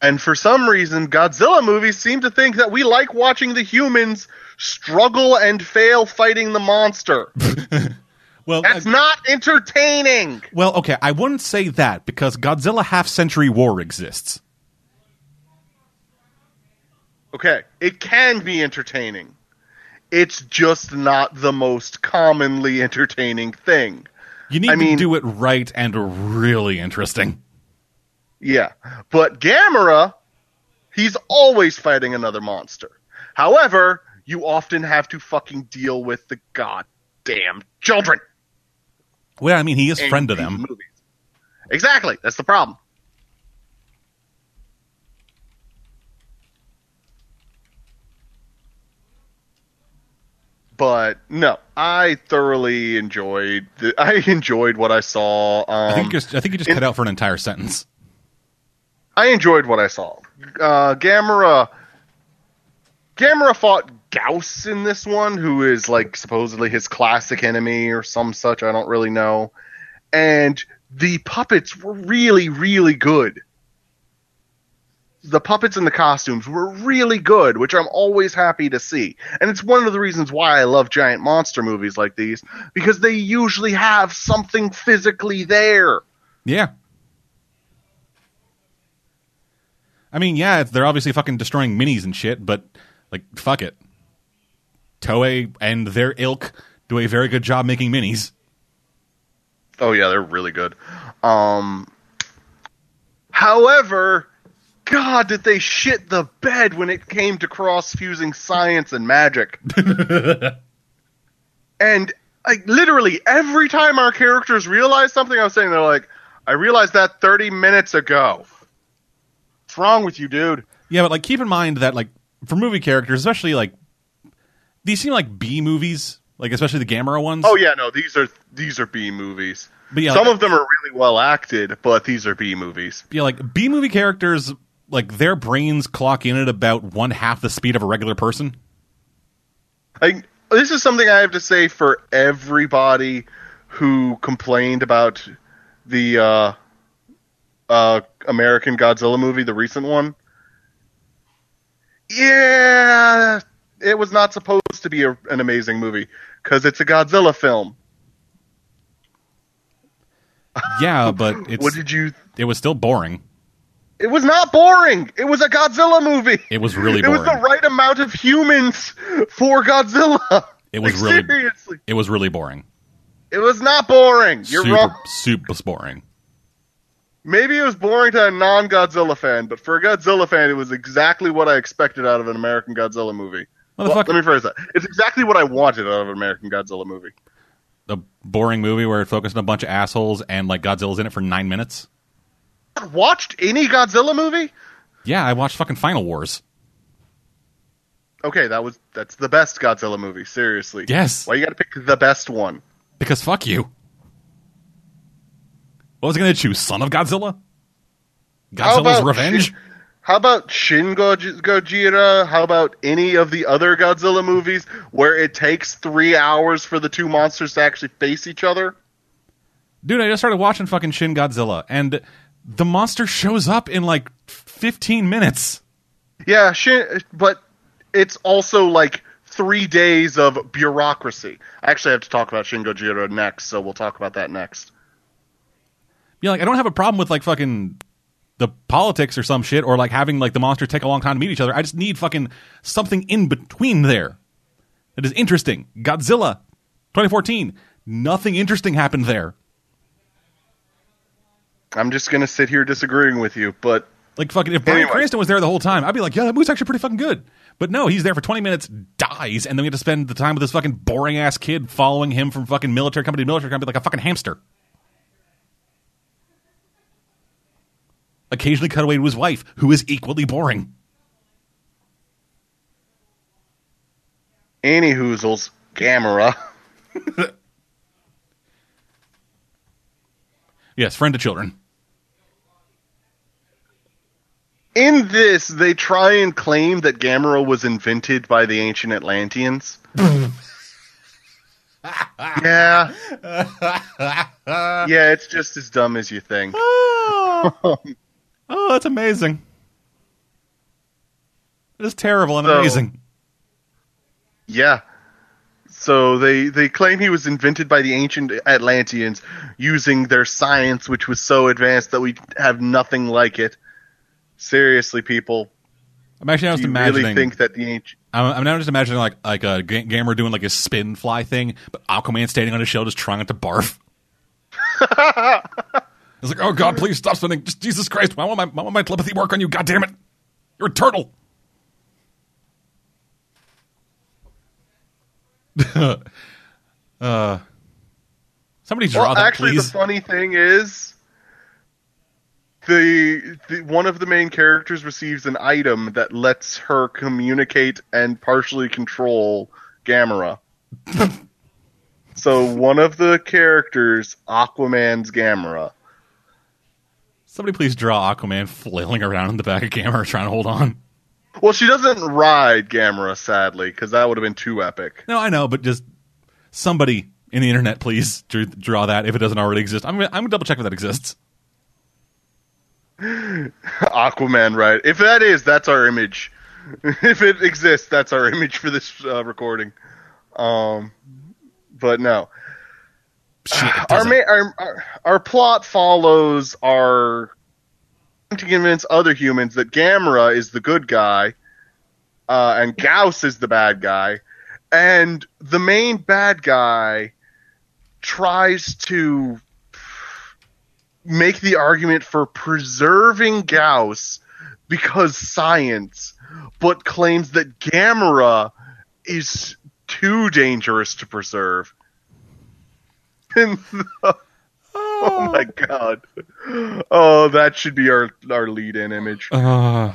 And for some reason, Godzilla movies seem to think that we like watching the humans struggle and fail fighting the monster. <laughs> Well, That's I- not entertaining. well, okay, I wouldn't say that because Godzilla Half Century War exists. Okay, it can be entertaining. It's just not the most commonly entertaining thing. You need I mean- to do it right and really interesting. Yeah, but Gamera, he's always fighting another monster. However, you often have to fucking deal with the goddamn children. Well, I mean, he is friend to them. Movies. Exactly, that's the problem. But no, I thoroughly enjoyed. The, <laughs> I enjoyed what I saw. Um, I think you just, I think you just in- cut out for an entire sentence. I enjoyed what I saw. Uh, Gamera, Gamera fought Gyaos in this one, who is like supposedly his classic enemy or some such. I don't really know. And the puppets were really, really good. The puppets and the costumes were really good, which I'm always happy to see. And it's one of the reasons why I love giant monster movies like these, because they usually have something physically there. Yeah. I mean, yeah, they're obviously fucking destroying minis and shit, but like, fuck it. Toei and their ilk do a very good job making minis. Oh yeah, they're really good. Um, however, God, did they shit the bed when it came to cross fusing science and magic? <laughs> and like literally every time our characters realize something, I was saying they're like, "I realized that 30 minutes ago." What's wrong with you, dude? Yeah, but like, keep in mind that like for movie characters, especially like these seem like B movies, like especially the Gamera ones. Oh yeah, no, these are these are B movies. but yeah, Some like, of them are really well acted, but these are B movies. yeah, like B movie characters, like their brains clock in at about one half the speed of a regular person. Like this is something I have to say for everybody who complained about the uh, uh, American Godzilla movie, the recent one. Yeah, it was not supposed to be a, an amazing movie because it's a Godzilla film. Yeah, <laughs> but it's what did you? it was still boring. It was not boring. It was a Godzilla movie. It was really Boring. It was the right amount of humans for Godzilla. It was Like, really- seriously. It was really boring. It was not boring. You're super, wrong. super boring. Maybe it was boring to a non-Godzilla fan, but for a Godzilla fan, it was exactly what I expected out of an American Godzilla movie. Well, let me phrase that. It's exactly what I wanted out of an American Godzilla movie. a boring movie where it focused on a bunch of assholes and like Godzilla's in it for nine minutes. Watched any Godzilla movie? Yeah, I watched fucking Final Wars. Okay, that was that's the best Godzilla movie. Seriously. Yes, Why you got to pick the best one? because fuck you. What was I going to choose? Son of Godzilla? Godzilla's about Revenge? Shin, <laughs> how about Shin Goj- Gojira? How about any of the other Godzilla movies where it takes three hours for the two monsters to actually face each other? Dude, I just started watching fucking Shin Godzilla, and the monster shows up in like 15 minutes. Yeah, Shin, but it's also like three days of bureaucracy. I actually have to talk about Shin Gojira next, so we'll talk about that next. Yeah, like I don't have a problem with like fucking the politics or some shit, or like having like the monsters take a long time to meet each other. I just need fucking something in between there that is interesting. Godzilla, 2014, nothing interesting happened there. I'm just gonna sit here disagreeing with you, but Like fucking, if Brian Anyway. Cranston was there the whole time, I'd be like, yeah, that movie's actually pretty fucking good. But no, he's there for 20 minutes, dies, and then we have to spend the time with this fucking boring ass kid following him from fucking military company to military company like a fucking hamster. Occasionally cut away to his wife, who is equally boring. Annie Hoozles, Gamera. <laughs> Yes, friend to children. In this, they try and claim that Gamera was invented by the ancient Atlanteans. <laughs> yeah, <laughs> yeah, it's just as dumb as you think. Um, oh, that's amazing. It is terrible and So- amazing. Yeah. So they they claim he was invented by the ancient Atlanteans using their science, which was so advanced that we have nothing like it. Seriously, people, I'm actually now just imagining. really think that the ancient? I'm, I'm now just imagining like like a Gamera doing like a spin fly thing, but Aquaman standing on his shell just trying not to barf. <laughs> it's like, oh god, please stop spinning! Just Jesus Christ, why won't my my telepathy work on you? God damn it, you're a turtle. <laughs> uh, somebody draw Well, that, actually, please. the funny thing is, the, the one of the main characters receives an item that lets her communicate and partially control Gamera. <laughs> so one of the characters, Aquaman's Gamera. Somebody please draw Aquaman flailing around in the back of Gamera trying to hold on. Well, she doesn't ride Gamera, sadly, because that would have been too epic. No, I know, but just somebody in the internet, please drew, draw that if it doesn't already exist. I'm gonna, I'm gonna double check if that exists. <laughs> Aquaman, right? If that is, that's our image. <laughs> if it exists, that's our image for this uh, recording. Um, but no. It <sighs> our, ma- our, our our plot follows our to convince other humans that Gamera is the good guy, uh, and Gyaos is the bad guy, and the main bad guy tries to make the argument for preserving Gyaos because science, but claims that Gamera is too dangerous to preserve. And <laughs> oh my god. Oh, that should be our our lead-in image. Uh,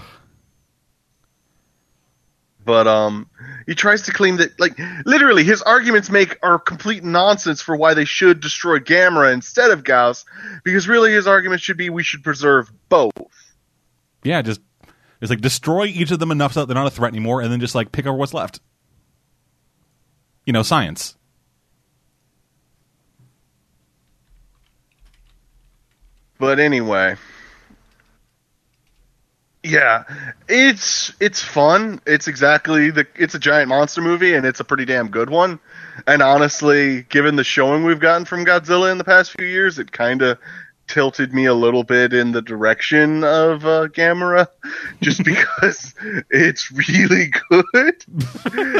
But um he tries to claim that like literally his arguments make are complete nonsense for why they should destroy Gamera instead of Gyaos because really his argument should be we should preserve both. yeah, just it's like destroy each of them enough so that they're not a threat anymore, and then just like pick over what's left. You know, science. But anyway, yeah, it's it's fun. It's exactly the it's a giant monster movie, and it's a pretty damn good one. And honestly, given the showing we've gotten from Godzilla in the past few years, it kind of tilted me a little bit in the direction of uh, Gamera, <laughs> just because <laughs> it's really good. <laughs>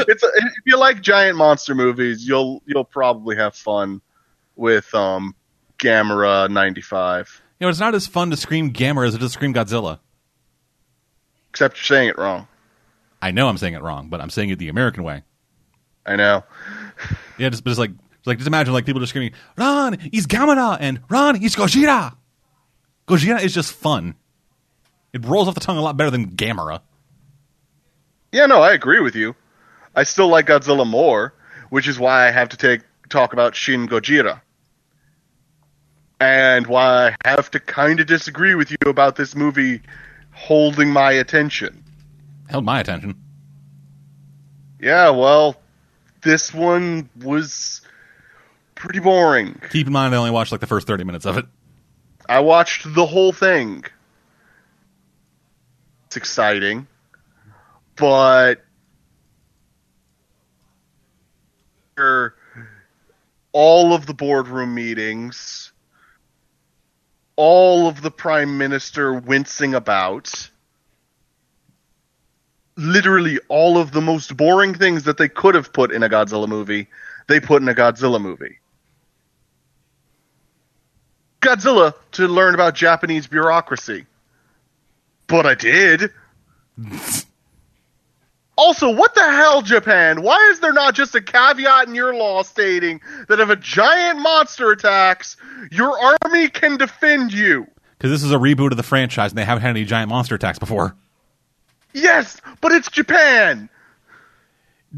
it's a, if you like giant monster movies, you'll you'll probably have fun with um Gamera ninety five. You know, it's not as fun to scream Gamera as it is to scream Godzilla. Except you're saying it wrong. I know I'm saying it wrong, but I'm saying it the American way. I know. <laughs> Yeah, just, but it's like, it's like just imagine like people just screaming, "Ron, he's Gamera!" and "Ron, he's Gojira." Gojira is just fun. It rolls off the tongue a lot better than Gamera. Yeah, no, I agree with you. I still like Godzilla more, which is why I have to take talk about Shin Gojira. And why I have to kind of disagree with you about this movie holding my attention. Held my attention. Yeah, well, this one was pretty boring. Keep in mind, I only watched like the first thirty minutes of it. I watched the whole thing. It's exciting, but all of the boardroom meetings, all of the prime minister wincing about, literally all of the most boring things that they could have put in a Godzilla movie, they put in a Godzilla movie. Godzilla to learn about Japanese bureaucracy. But I did. <laughs> also, what the hell, Japan? Why is there not just a caveat in your law stating that if a giant monster attacks, your army can defend you? Because this is a reboot of the franchise, and they haven't had any giant monster attacks before. Yes, but it's Japan.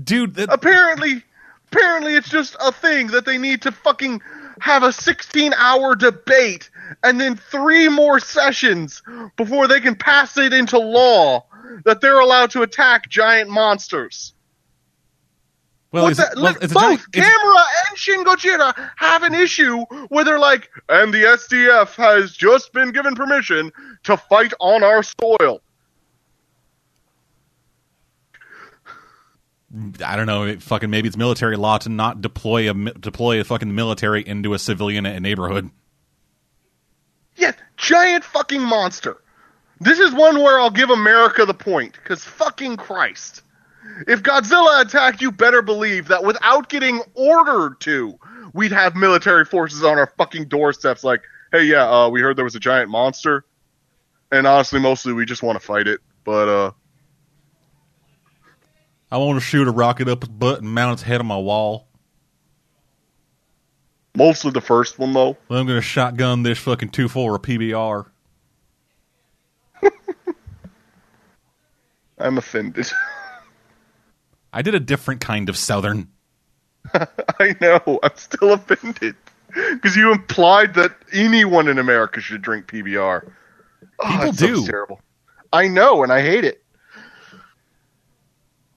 Dude, that, Apparently, apparently it's just a thing that they need to fucking have a 16-hour debate and then three more sessions before they can pass it into law that they're allowed to attack giant monsters. Well, the, well, let- it's a both Gamera and Shin Gojira have an issue where they're like, and the SDF has just been given permission to fight on our soil. I don't know. It fucking maybe it's military law to not deploy a deploy a fucking military into a civilian neighborhood. Yeah, giant fucking monster. This is one where I'll give America the point, because fucking Christ. If Godzilla attacked, you better believe that without getting ordered to, we'd have military forces on our fucking doorsteps like, hey, yeah, uh, we heard there was a giant monster. And honestly, mostly we just want to fight it. But, uh, I want to shoot a rocket up its butt and mount its head on my wall. mostly the first one, though. Then I'm gonna shotgun this fucking two four or PBR. I'm offended. <laughs> I did a different kind of southern. <laughs> I know. I'm still offended. Because you implied that anyone in America should drink PBR. Oh, ah, People stuff's do. terrible. I know, and I hate it.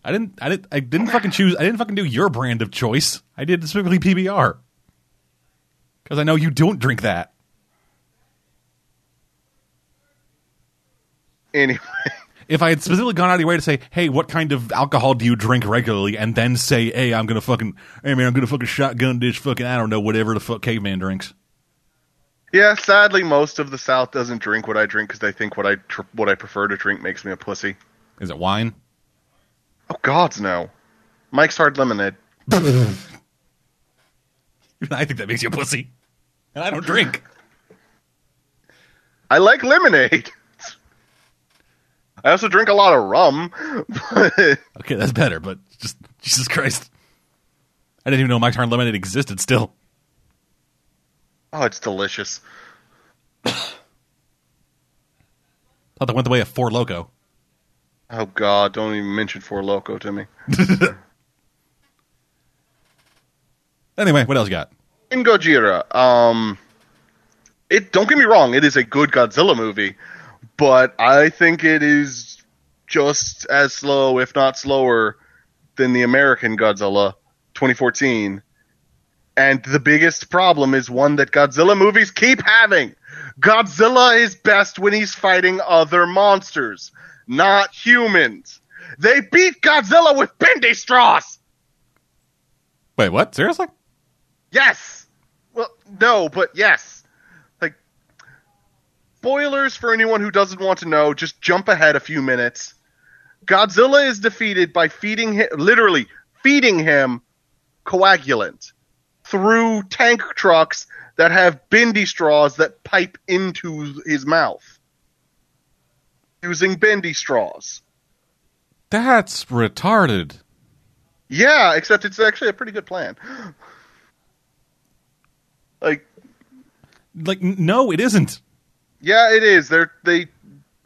I didn't. I didn't. I didn't fucking choose. I didn't fucking do your brand of choice. I did specifically PBR because I know you don't drink that. Anyway, <laughs> If I had specifically gone out of your way to say, "Hey, what kind of alcohol do you drink regularly?" and then say, "Hey, I'm gonna fucking, hey man, I'm gonna fucking shotgun this fucking, I don't know, whatever the fuck caveman drinks." yeah. Sadly, most of the South doesn't drink what I drink because they think what I tr- what I prefer to drink makes me a pussy. Is it wine? Oh gods, no. Mike's Hard Lemonade. <laughs> I think that makes you a pussy, and I don't drink. I like lemonade. <laughs> I also drink a lot of rum, <laughs> but Okay, that's better, but just Jesus Christ, I didn't even know Mike's Hard Lemonade existed. Still, oh, it's delicious. <coughs> thought that went the way of Four Loco. Oh god, don't even mention Four Loco to me. <laughs> Anyway, what else you got? Shin Gojira, um, it don't get me wrong, it is a good Godzilla movie, but I think it is just as slow, if not slower, than the American Godzilla 2014. And the biggest problem is one that Godzilla movies keep having. Godzilla is best when he's fighting other monsters, not humans. They beat Godzilla with bendy straws. Wait, what? Seriously? Yes. Well, no, but yes. Spoilers for anyone who doesn't want to know, just jump ahead a few minutes. Godzilla is defeated by feeding him literally feeding him coagulant through tank trucks that have bendy straws that pipe into his mouth. Using bendy straws. That's retarded. Yeah, except it's actually a pretty good plan. <gasps> Like Like, no, it isn't. Yeah, it is. They're they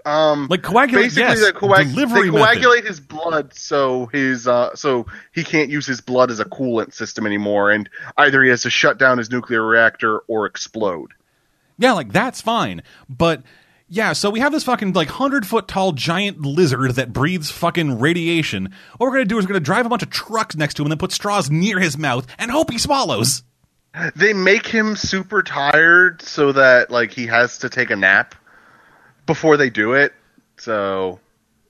um Like coagulate, basically yes. they, coag- they method. coagulate his blood so his uh so he can't use his blood as a coolant system anymore and either he has to shut down his nuclear reactor or explode. Yeah, like that's fine. But yeah, so we have this fucking like hundred foot tall giant lizard that breathes fucking radiation. What we're gonna do is we're gonna drive a bunch of trucks next to him and then put straws near his mouth and hope he swallows. They make him super tired so that like he has to take a nap before they do it. So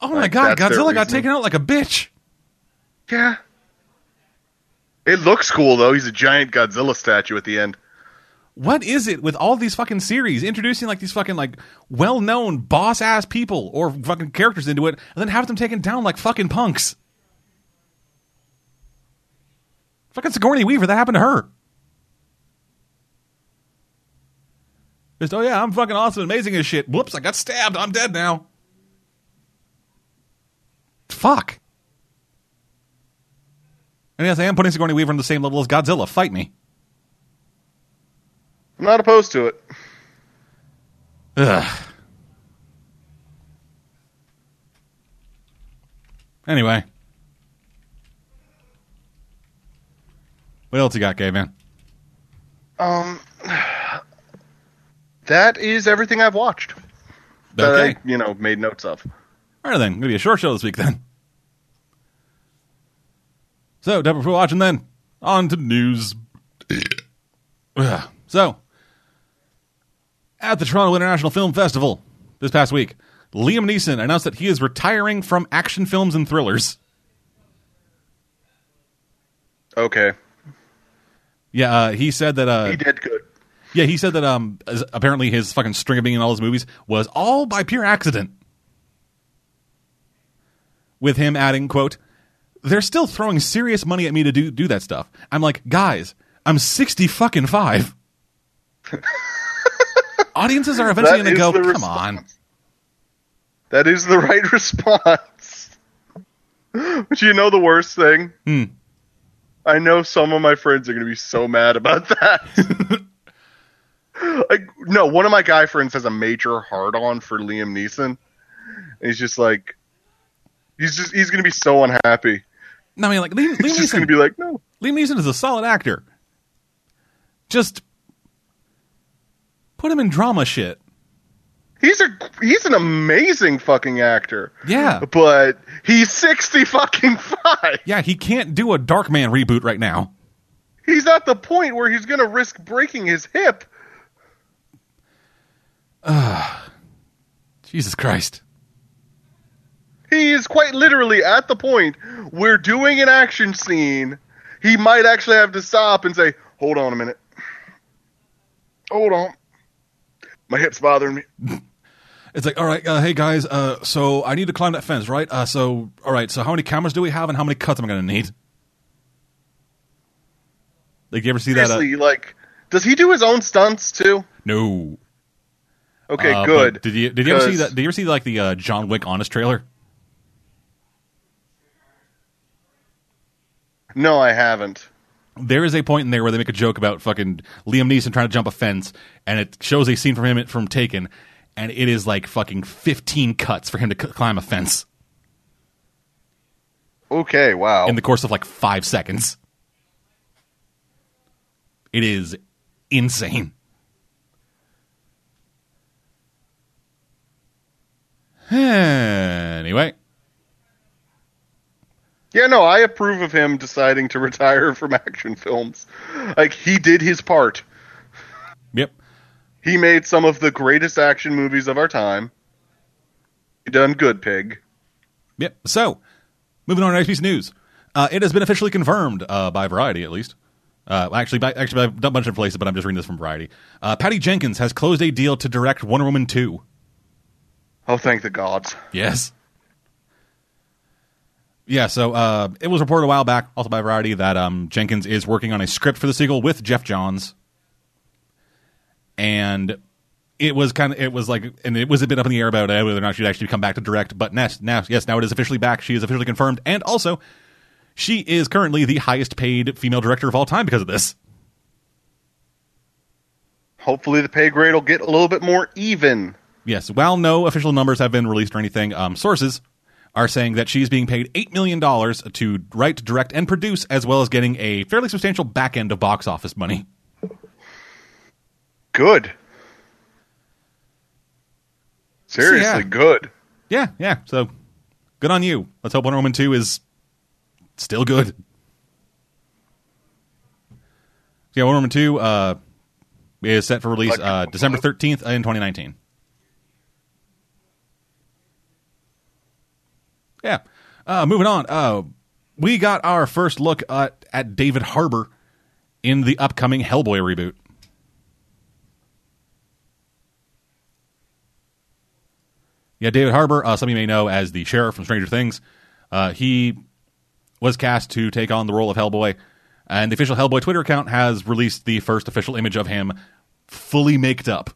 Oh my Like, god, Godzilla got taken out like a bitch. yeah. It looks cool though. He's a giant Godzilla statue at the end. What is it with all these fucking series introducing like these fucking like well known boss ass people or fucking characters into it and then have them taken down like fucking punks? Fucking Sigourney Weaver, that happened to her. Just, oh yeah, I'm fucking awesome, amazing as shit. Whoops, I got stabbed. I'm dead now. Fuck. And yes, I am putting Sigourney Weaver on the same level as Godzilla. Fight me. I'm not opposed to it. Ugh. Anyway. What else you got, gay man? Um, that is everything I've watched that Okay. I, you know, made notes of. All right, then. Gonna be a short show this week, then. So, Deborah, for watching then, on to news. <clears throat> So, at the Toronto International Film Festival this past week, Liam Neeson announced that he is retiring from action films and thrillers. Okay. Yeah, uh, he said that. Uh, He did good. Yeah, he said that. Um, apparently his fucking string of being in all his movies was all by pure accident. With him adding, "quote They're still throwing serious money at me to do do that stuff." I'm like, guys, I'm sixty fucking five. <laughs> Audiences are eventually going to go, "Come on." That is the <laughs> right response. but you know the worst thing? Hmm. I know some of my friends are going to be so mad about that. <laughs> like, no, one of my guy friends has a major hard on for Liam Neeson. And he's just like, he's just, he's going to be so unhappy. No, I mean, like Liam, <laughs> Liam He's just going Neeson. to be like, no. Liam Neeson is a solid actor. Just put him in drama shit. He's a he's an amazing fucking actor. Yeah. But he's sixty fucking five. Yeah, he can't do a Darkman reboot right now. He's at the point where he's gonna risk breaking his hip. Jesus Christ. He is quite literally at the point we're doing an action scene, he might actually have to stop and say, "Hold on a minute. Hold on. My hip's bothering me." <laughs> It's like, all right, uh, hey guys, uh, so I need to climb that fence, right? Uh, so, all right, so how many cameras do we have, and how many cuts am I going to need? Like, you ever see that? Uh, Seriously, like, does he do his own stunts too? no. Okay, Uh, good. Did you did you ever see that? Did you ever see like the uh, John Wick Honest trailer? No, I haven't. There is a point in there where they make a joke about fucking Liam Neeson trying to jump a fence, and it shows a scene from him from Taken, and it is like fucking fifteen cuts for him to c- climb a fence Okay, wow. in the course of like five seconds. It is insane. Anyway, Yeah, no, I approve of him deciding to <laughs> retire from action films. Like he did his part. yep. He made some of the greatest action movies of our time. Done good, pig. Yep. So, moving on to next piece of news. Uh, it has been officially confirmed uh, by Variety, at least. Uh, actually, by, actually, by a bunch of places, but I'm just reading this from Variety. Uh, Patty Jenkins has closed a deal to direct Wonder Woman 2. Oh, thank the gods. Yes. Yeah, so uh, it was reported a while back, also by Variety, that um, Jenkins is working on a script for the sequel with Geoff Johns. And it was kind of, it was like, and it was a bit up in the air about uh, whether or not she'd actually come back to direct. But now, now, yes, now it is officially back. She is officially confirmed. And also, she is currently the highest paid female director of all time because of this. Hopefully the pay grade will get a little bit more even. Yes, while no official numbers have been released or anything, um, sources are saying that she's being paid $8 million to write, direct, and produce, as well as getting a fairly substantial back end of box office money. Good. Seriously, yeah. good. Yeah, yeah, so good on you. Let's hope Wonder Woman 2 is still good. Yeah, Wonder Woman 2 uh, is set for release uh, December 13th in 2019. Yeah. Uh, moving on. Uh, we got our first look at, at David Harbour in the upcoming Hellboy reboot. Yeah, David Harbour, uh, some of you may know as the sheriff from Stranger Things. Uh, he was cast to take on the role of Hellboy, and the official Hellboy Twitter account has released the first official image of him fully maked up.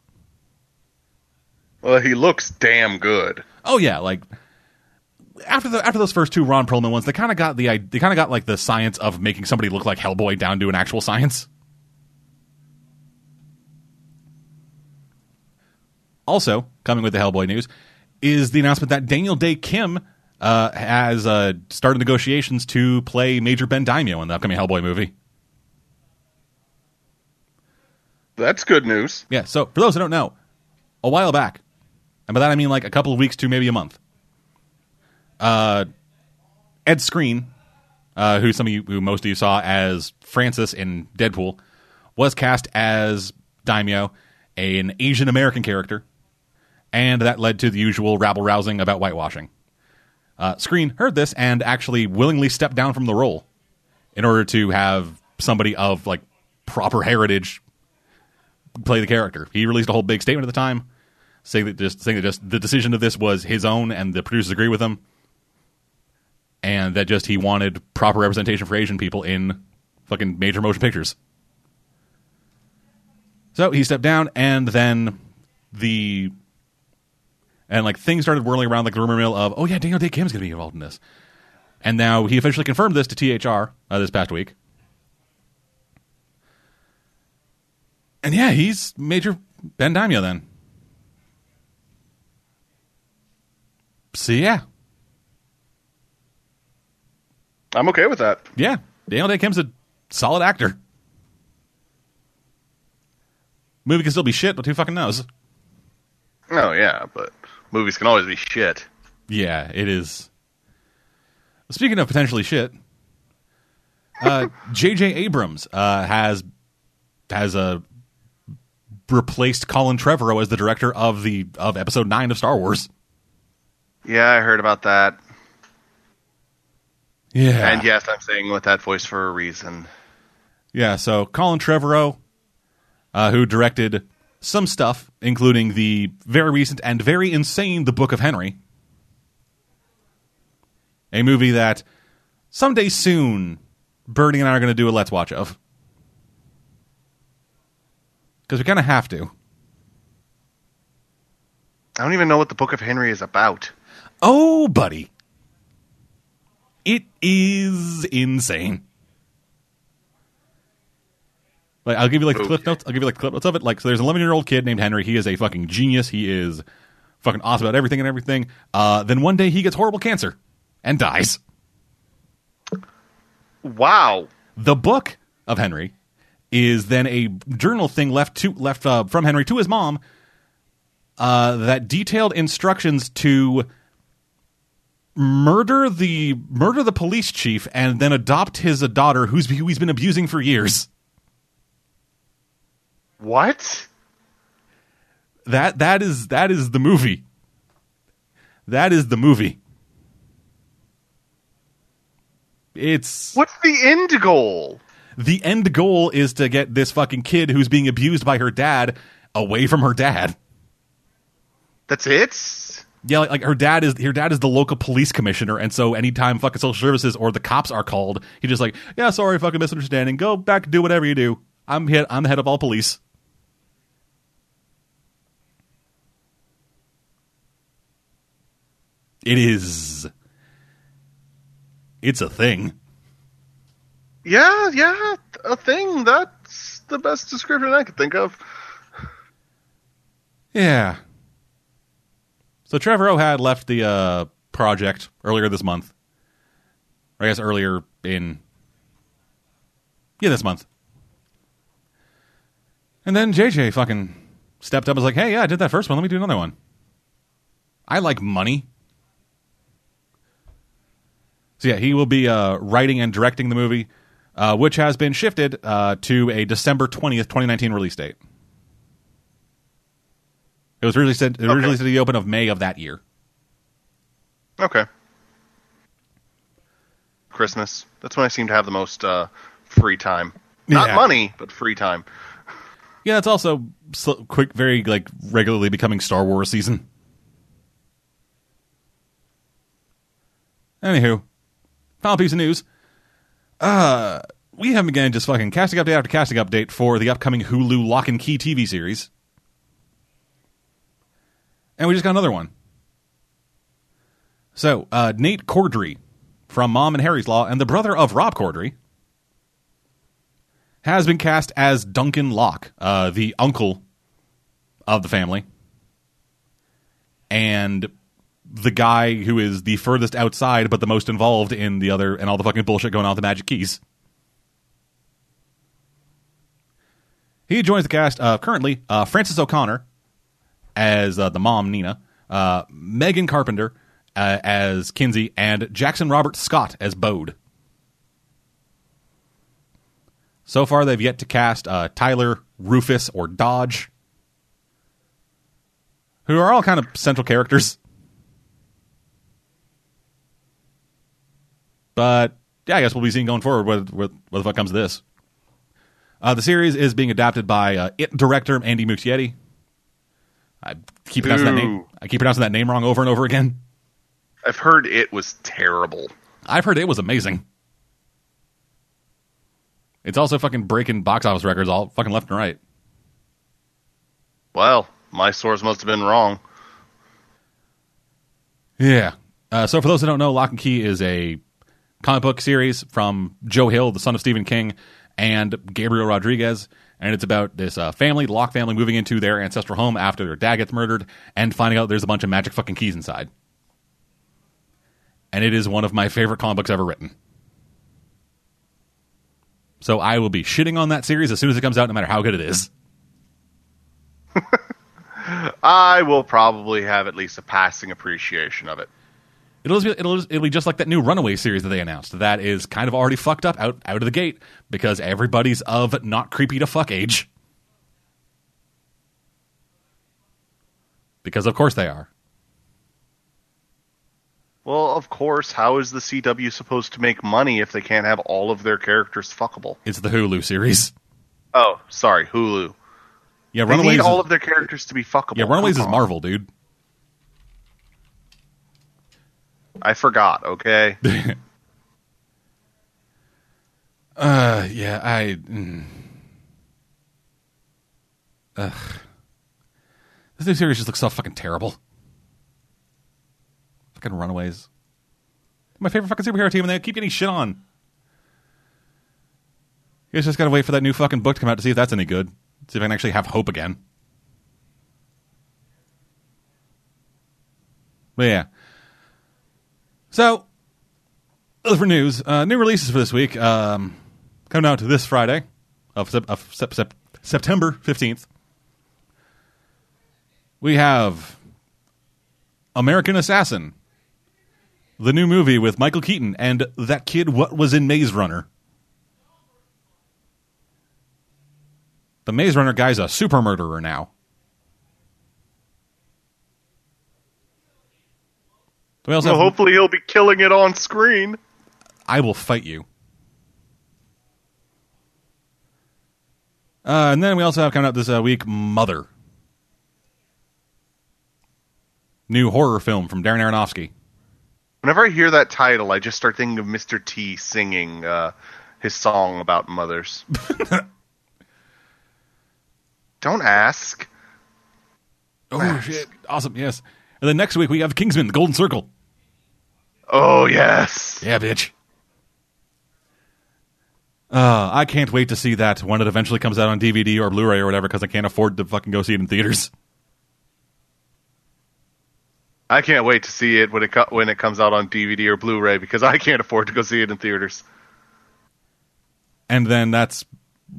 Well, he looks damn good. Oh yeah, like after the after those first two Ron Perlman ones, they kind of got the they kind of got like the science of making somebody look like Hellboy down to an actual science. Also, coming with the Hellboy news is the announcement that Daniel Dae Kim uh, has uh, started negotiations to play Major Ben Daimio in the upcoming Hellboy movie. That's good news. Yeah. So for those who don't know, a while back, and by that I mean like a couple of weeks to maybe a month, uh, Ed Skrein uh, who some of you, who most of you saw as Francis in Deadpool, was cast as Daimio, an Asian American character, and that led to the usual rabble rousing about whitewashing. Uh, Skrein heard this and actually willingly stepped down from the role in order to have somebody of like proper heritage play the character. He released a whole big statement at the time saying that just saying that just the decision of this was his own and the producers agree with him and that just he wanted proper representation for Asian people in fucking major motion pictures. So he stepped down, and then the and like things started whirling around like the rumor mill of, oh yeah, Daniel Dae Kim's gonna be involved in this, and now he officially confirmed this to THR uh, this past week. And yeah, he's Major Ben Daimio then. So yeah, I'm okay with that. Yeah, Daniel Dae Kim's a solid actor. Movie can still be shit, but who fucking knows? Oh yeah, but movies can always be shit. Yeah, it is. Speaking of potentially shit, uh, <laughs> J.J. Abrams uh, has has uh, replaced Colin Trevorrow as the director of the of Episode Nine of Star Wars. Yeah, I heard about that. Yeah, And yes, I'm saying with that voice for a reason. Yeah, so Colin Trevorrow, uh, who directed some stuff, including the very recent and very insane The Book of Henry, a movie that someday soon Bernie and I are going to do a Let's Watch of. Because we kind of have to. I don't even know what the Book of Henry is about. Oh, buddy. It is insane. Like I'll give you like the clip notes. I'll give you like the clip notes of it. Like so, there's an 11 year old kid named Henry. He is a fucking genius. He is fucking awesome about everything and everything. Uh, then one day he gets horrible cancer and dies. Wow. The book of Henry is then a journal thing left to left uh, from Henry to his mom uh, that detailed instructions to murder the murder the police chief and then adopt his daughter who's who he's been abusing for years. What? That that is that is the movie. That is the movie. It's What's the end goal? the end goal is to get this fucking kid who's being abused by her dad away from her dad. That's it? Yeah, like, like her dad is her dad is the local police commissioner, and so anytime fucking social services or the cops are called, he just like, yeah, sorry, fucking misunderstanding. Go back, do whatever you do. I'm head, I'm the head of all police. It is. It's a thing. Yeah, yeah, a thing. That's the best description I could think of. Yeah. So Trevorrow had left the uh, project earlier this month. Or I guess earlier in yeah this month. And then JJ fucking stepped up and was like, "Hey, yeah, I did that first one. Let me do another one." I like money. So yeah, he will be uh, writing and directing the movie, uh, which has been shifted uh, to a December twentieth, twenty nineteen release date. It was originally said originally Okay. said to the open of May of that year. Okay. Christmas. That's when I seem to have the most uh, free time. Not Yeah. money, but free time. <laughs> Yeah, it's also sl- quick, very like regularly becoming Star Wars season. Anywho, final piece of news. Uh, we have begun just fucking casting update after casting update for the upcoming Hulu Lock and Key TV series, and we just got another one. So, uh, Nate Corddry from Mom and Harry's Law and the brother of Rob Corddry has been cast as Duncan Locke, uh, the uncle of the family, and the guy who is the furthest outside but the most involved in the other and all the fucking bullshit going on with the Magic Keys. He joins the cast uh, currently. Uh, Frances O'Connor as uh, the mom Nina, uh, Megan Charpentier uh, as Kinsey, and Jackson Robert Scott as Bode. So far, they've yet to cast uh, Tyler, Rufus, or Dodge, who are all kind of central characters. But yeah, I guess we'll be seeing going forward what, what, what the fuck comes of this. Uh, the series is being adapted by uh, It director Andy Muschietti. I keep pronouncing that name. I keep pronouncing that name wrong over and over again. I've heard it was terrible. I've heard it was amazing. It's also fucking breaking box office records all fucking left and right. Well, my source must have been wrong. Yeah. Uh, so for those who don't know, Locke and Key is a comic book series from Joe Hill, the son of Stephen King, and Gabriel Rodriguez. And it's about this uh, family, the Locke family, moving into their ancestral home after their dad gets murdered and finding out there's a bunch of magic fucking keys inside. And it is one of my favorite comic books ever written. So I will be shitting on that series as soon as it comes out, no matter how good it is. <laughs> I will probably have at least a passing appreciation of it. It'll just be, it'll, just- it'll be just like that new Runaway series that they announced. That is kind of already fucked up out out of the gate because everybody's of not creepy to fuck age. Because of course they are. Well, of course, how is the CW supposed to make money if they can't have all of their characters fuckable? It's the Hulu series. Oh, sorry, Hulu. Yeah, They Runaways. need all of their characters to be fuckable. yeah, Runaways Come is on. Marvel, dude. I forgot. Okay. <laughs> Uh, yeah, I. Mm. Ugh. This new series just looks so fucking terrible. Fucking Runaways. My favorite fucking superhero team, and they keep getting shit on. You guys just gotta wait for that new fucking book to come out to see if that's any good. See if I can actually have hope again. But yeah. So, for news, uh, new releases for this week. Um, coming out to this Friday of, Sep- of Sep- Sep- September 15th. We have American Assassin, the new movie with Michael Keaton and that kid what was in Maze Runner. The Maze Runner guy's a super murderer now. We also well, have, hopefully he'll be killing it on screen. I will fight you. Uh, and then we also have coming out this uh, week Mother. New horror film from Darren Aronofsky. Whenever I hear that title, I just start thinking of Mr. T singing uh, his song about mothers. <laughs> Don't ask. Oh, shit. Awesome, yes. And then next week we have Kingsman, The Golden Circle. Oh yes. Yeah, bitch. Uh, I can't wait to see that when it eventually comes out on DVD or Blu-ray or whatever because I can't afford to fucking go see it in theaters. I can't wait to see it when it co- when it comes out on DVD or Blu-ray because I can't afford to go see it in theaters. And then that's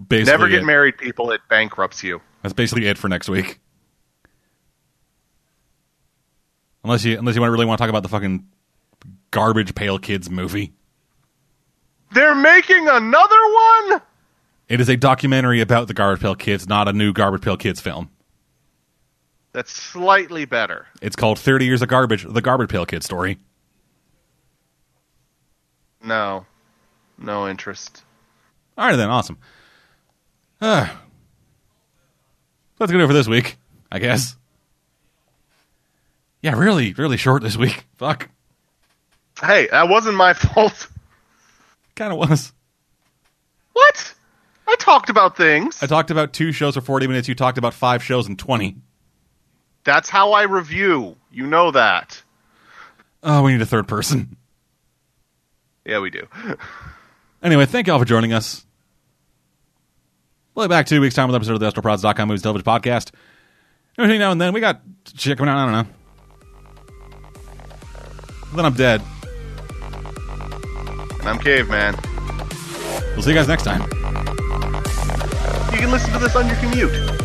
basically Never get it. married, people. It bankrupts you. That's basically it for next week. Unless you unless you really want to talk about the fucking garbage Pail Kids movie. They're making another one. It is a documentary about the Garbage Pail Kids, not a new Garbage Pail Kids film. That's slightly better. It's called 30 Years of Garbage, the Garbage Pail Kid story. No, no interest. All right, then, awesome. Uh, <sighs> that's going to do it for this week, I guess. Yeah, really, really short this week. <laughs> Fuck. Hey, that wasn't my <laughs> fault. Kind of was. What? I talked about things. I talked about two shows for 40 minutes. You talked about five shows in 20. That's how I review. You know that. Oh, we need a third person. Yeah, we do. <laughs> Anyway, thank you all for joining us. We'll be back two weeks' time with an episode of the AstroProds.com Movies Television Podcast. Every now and then, we got shit coming out. I don't know. Then I'm dead. And I'm Caveman. We'll see you guys next time. You can listen to this on your commute.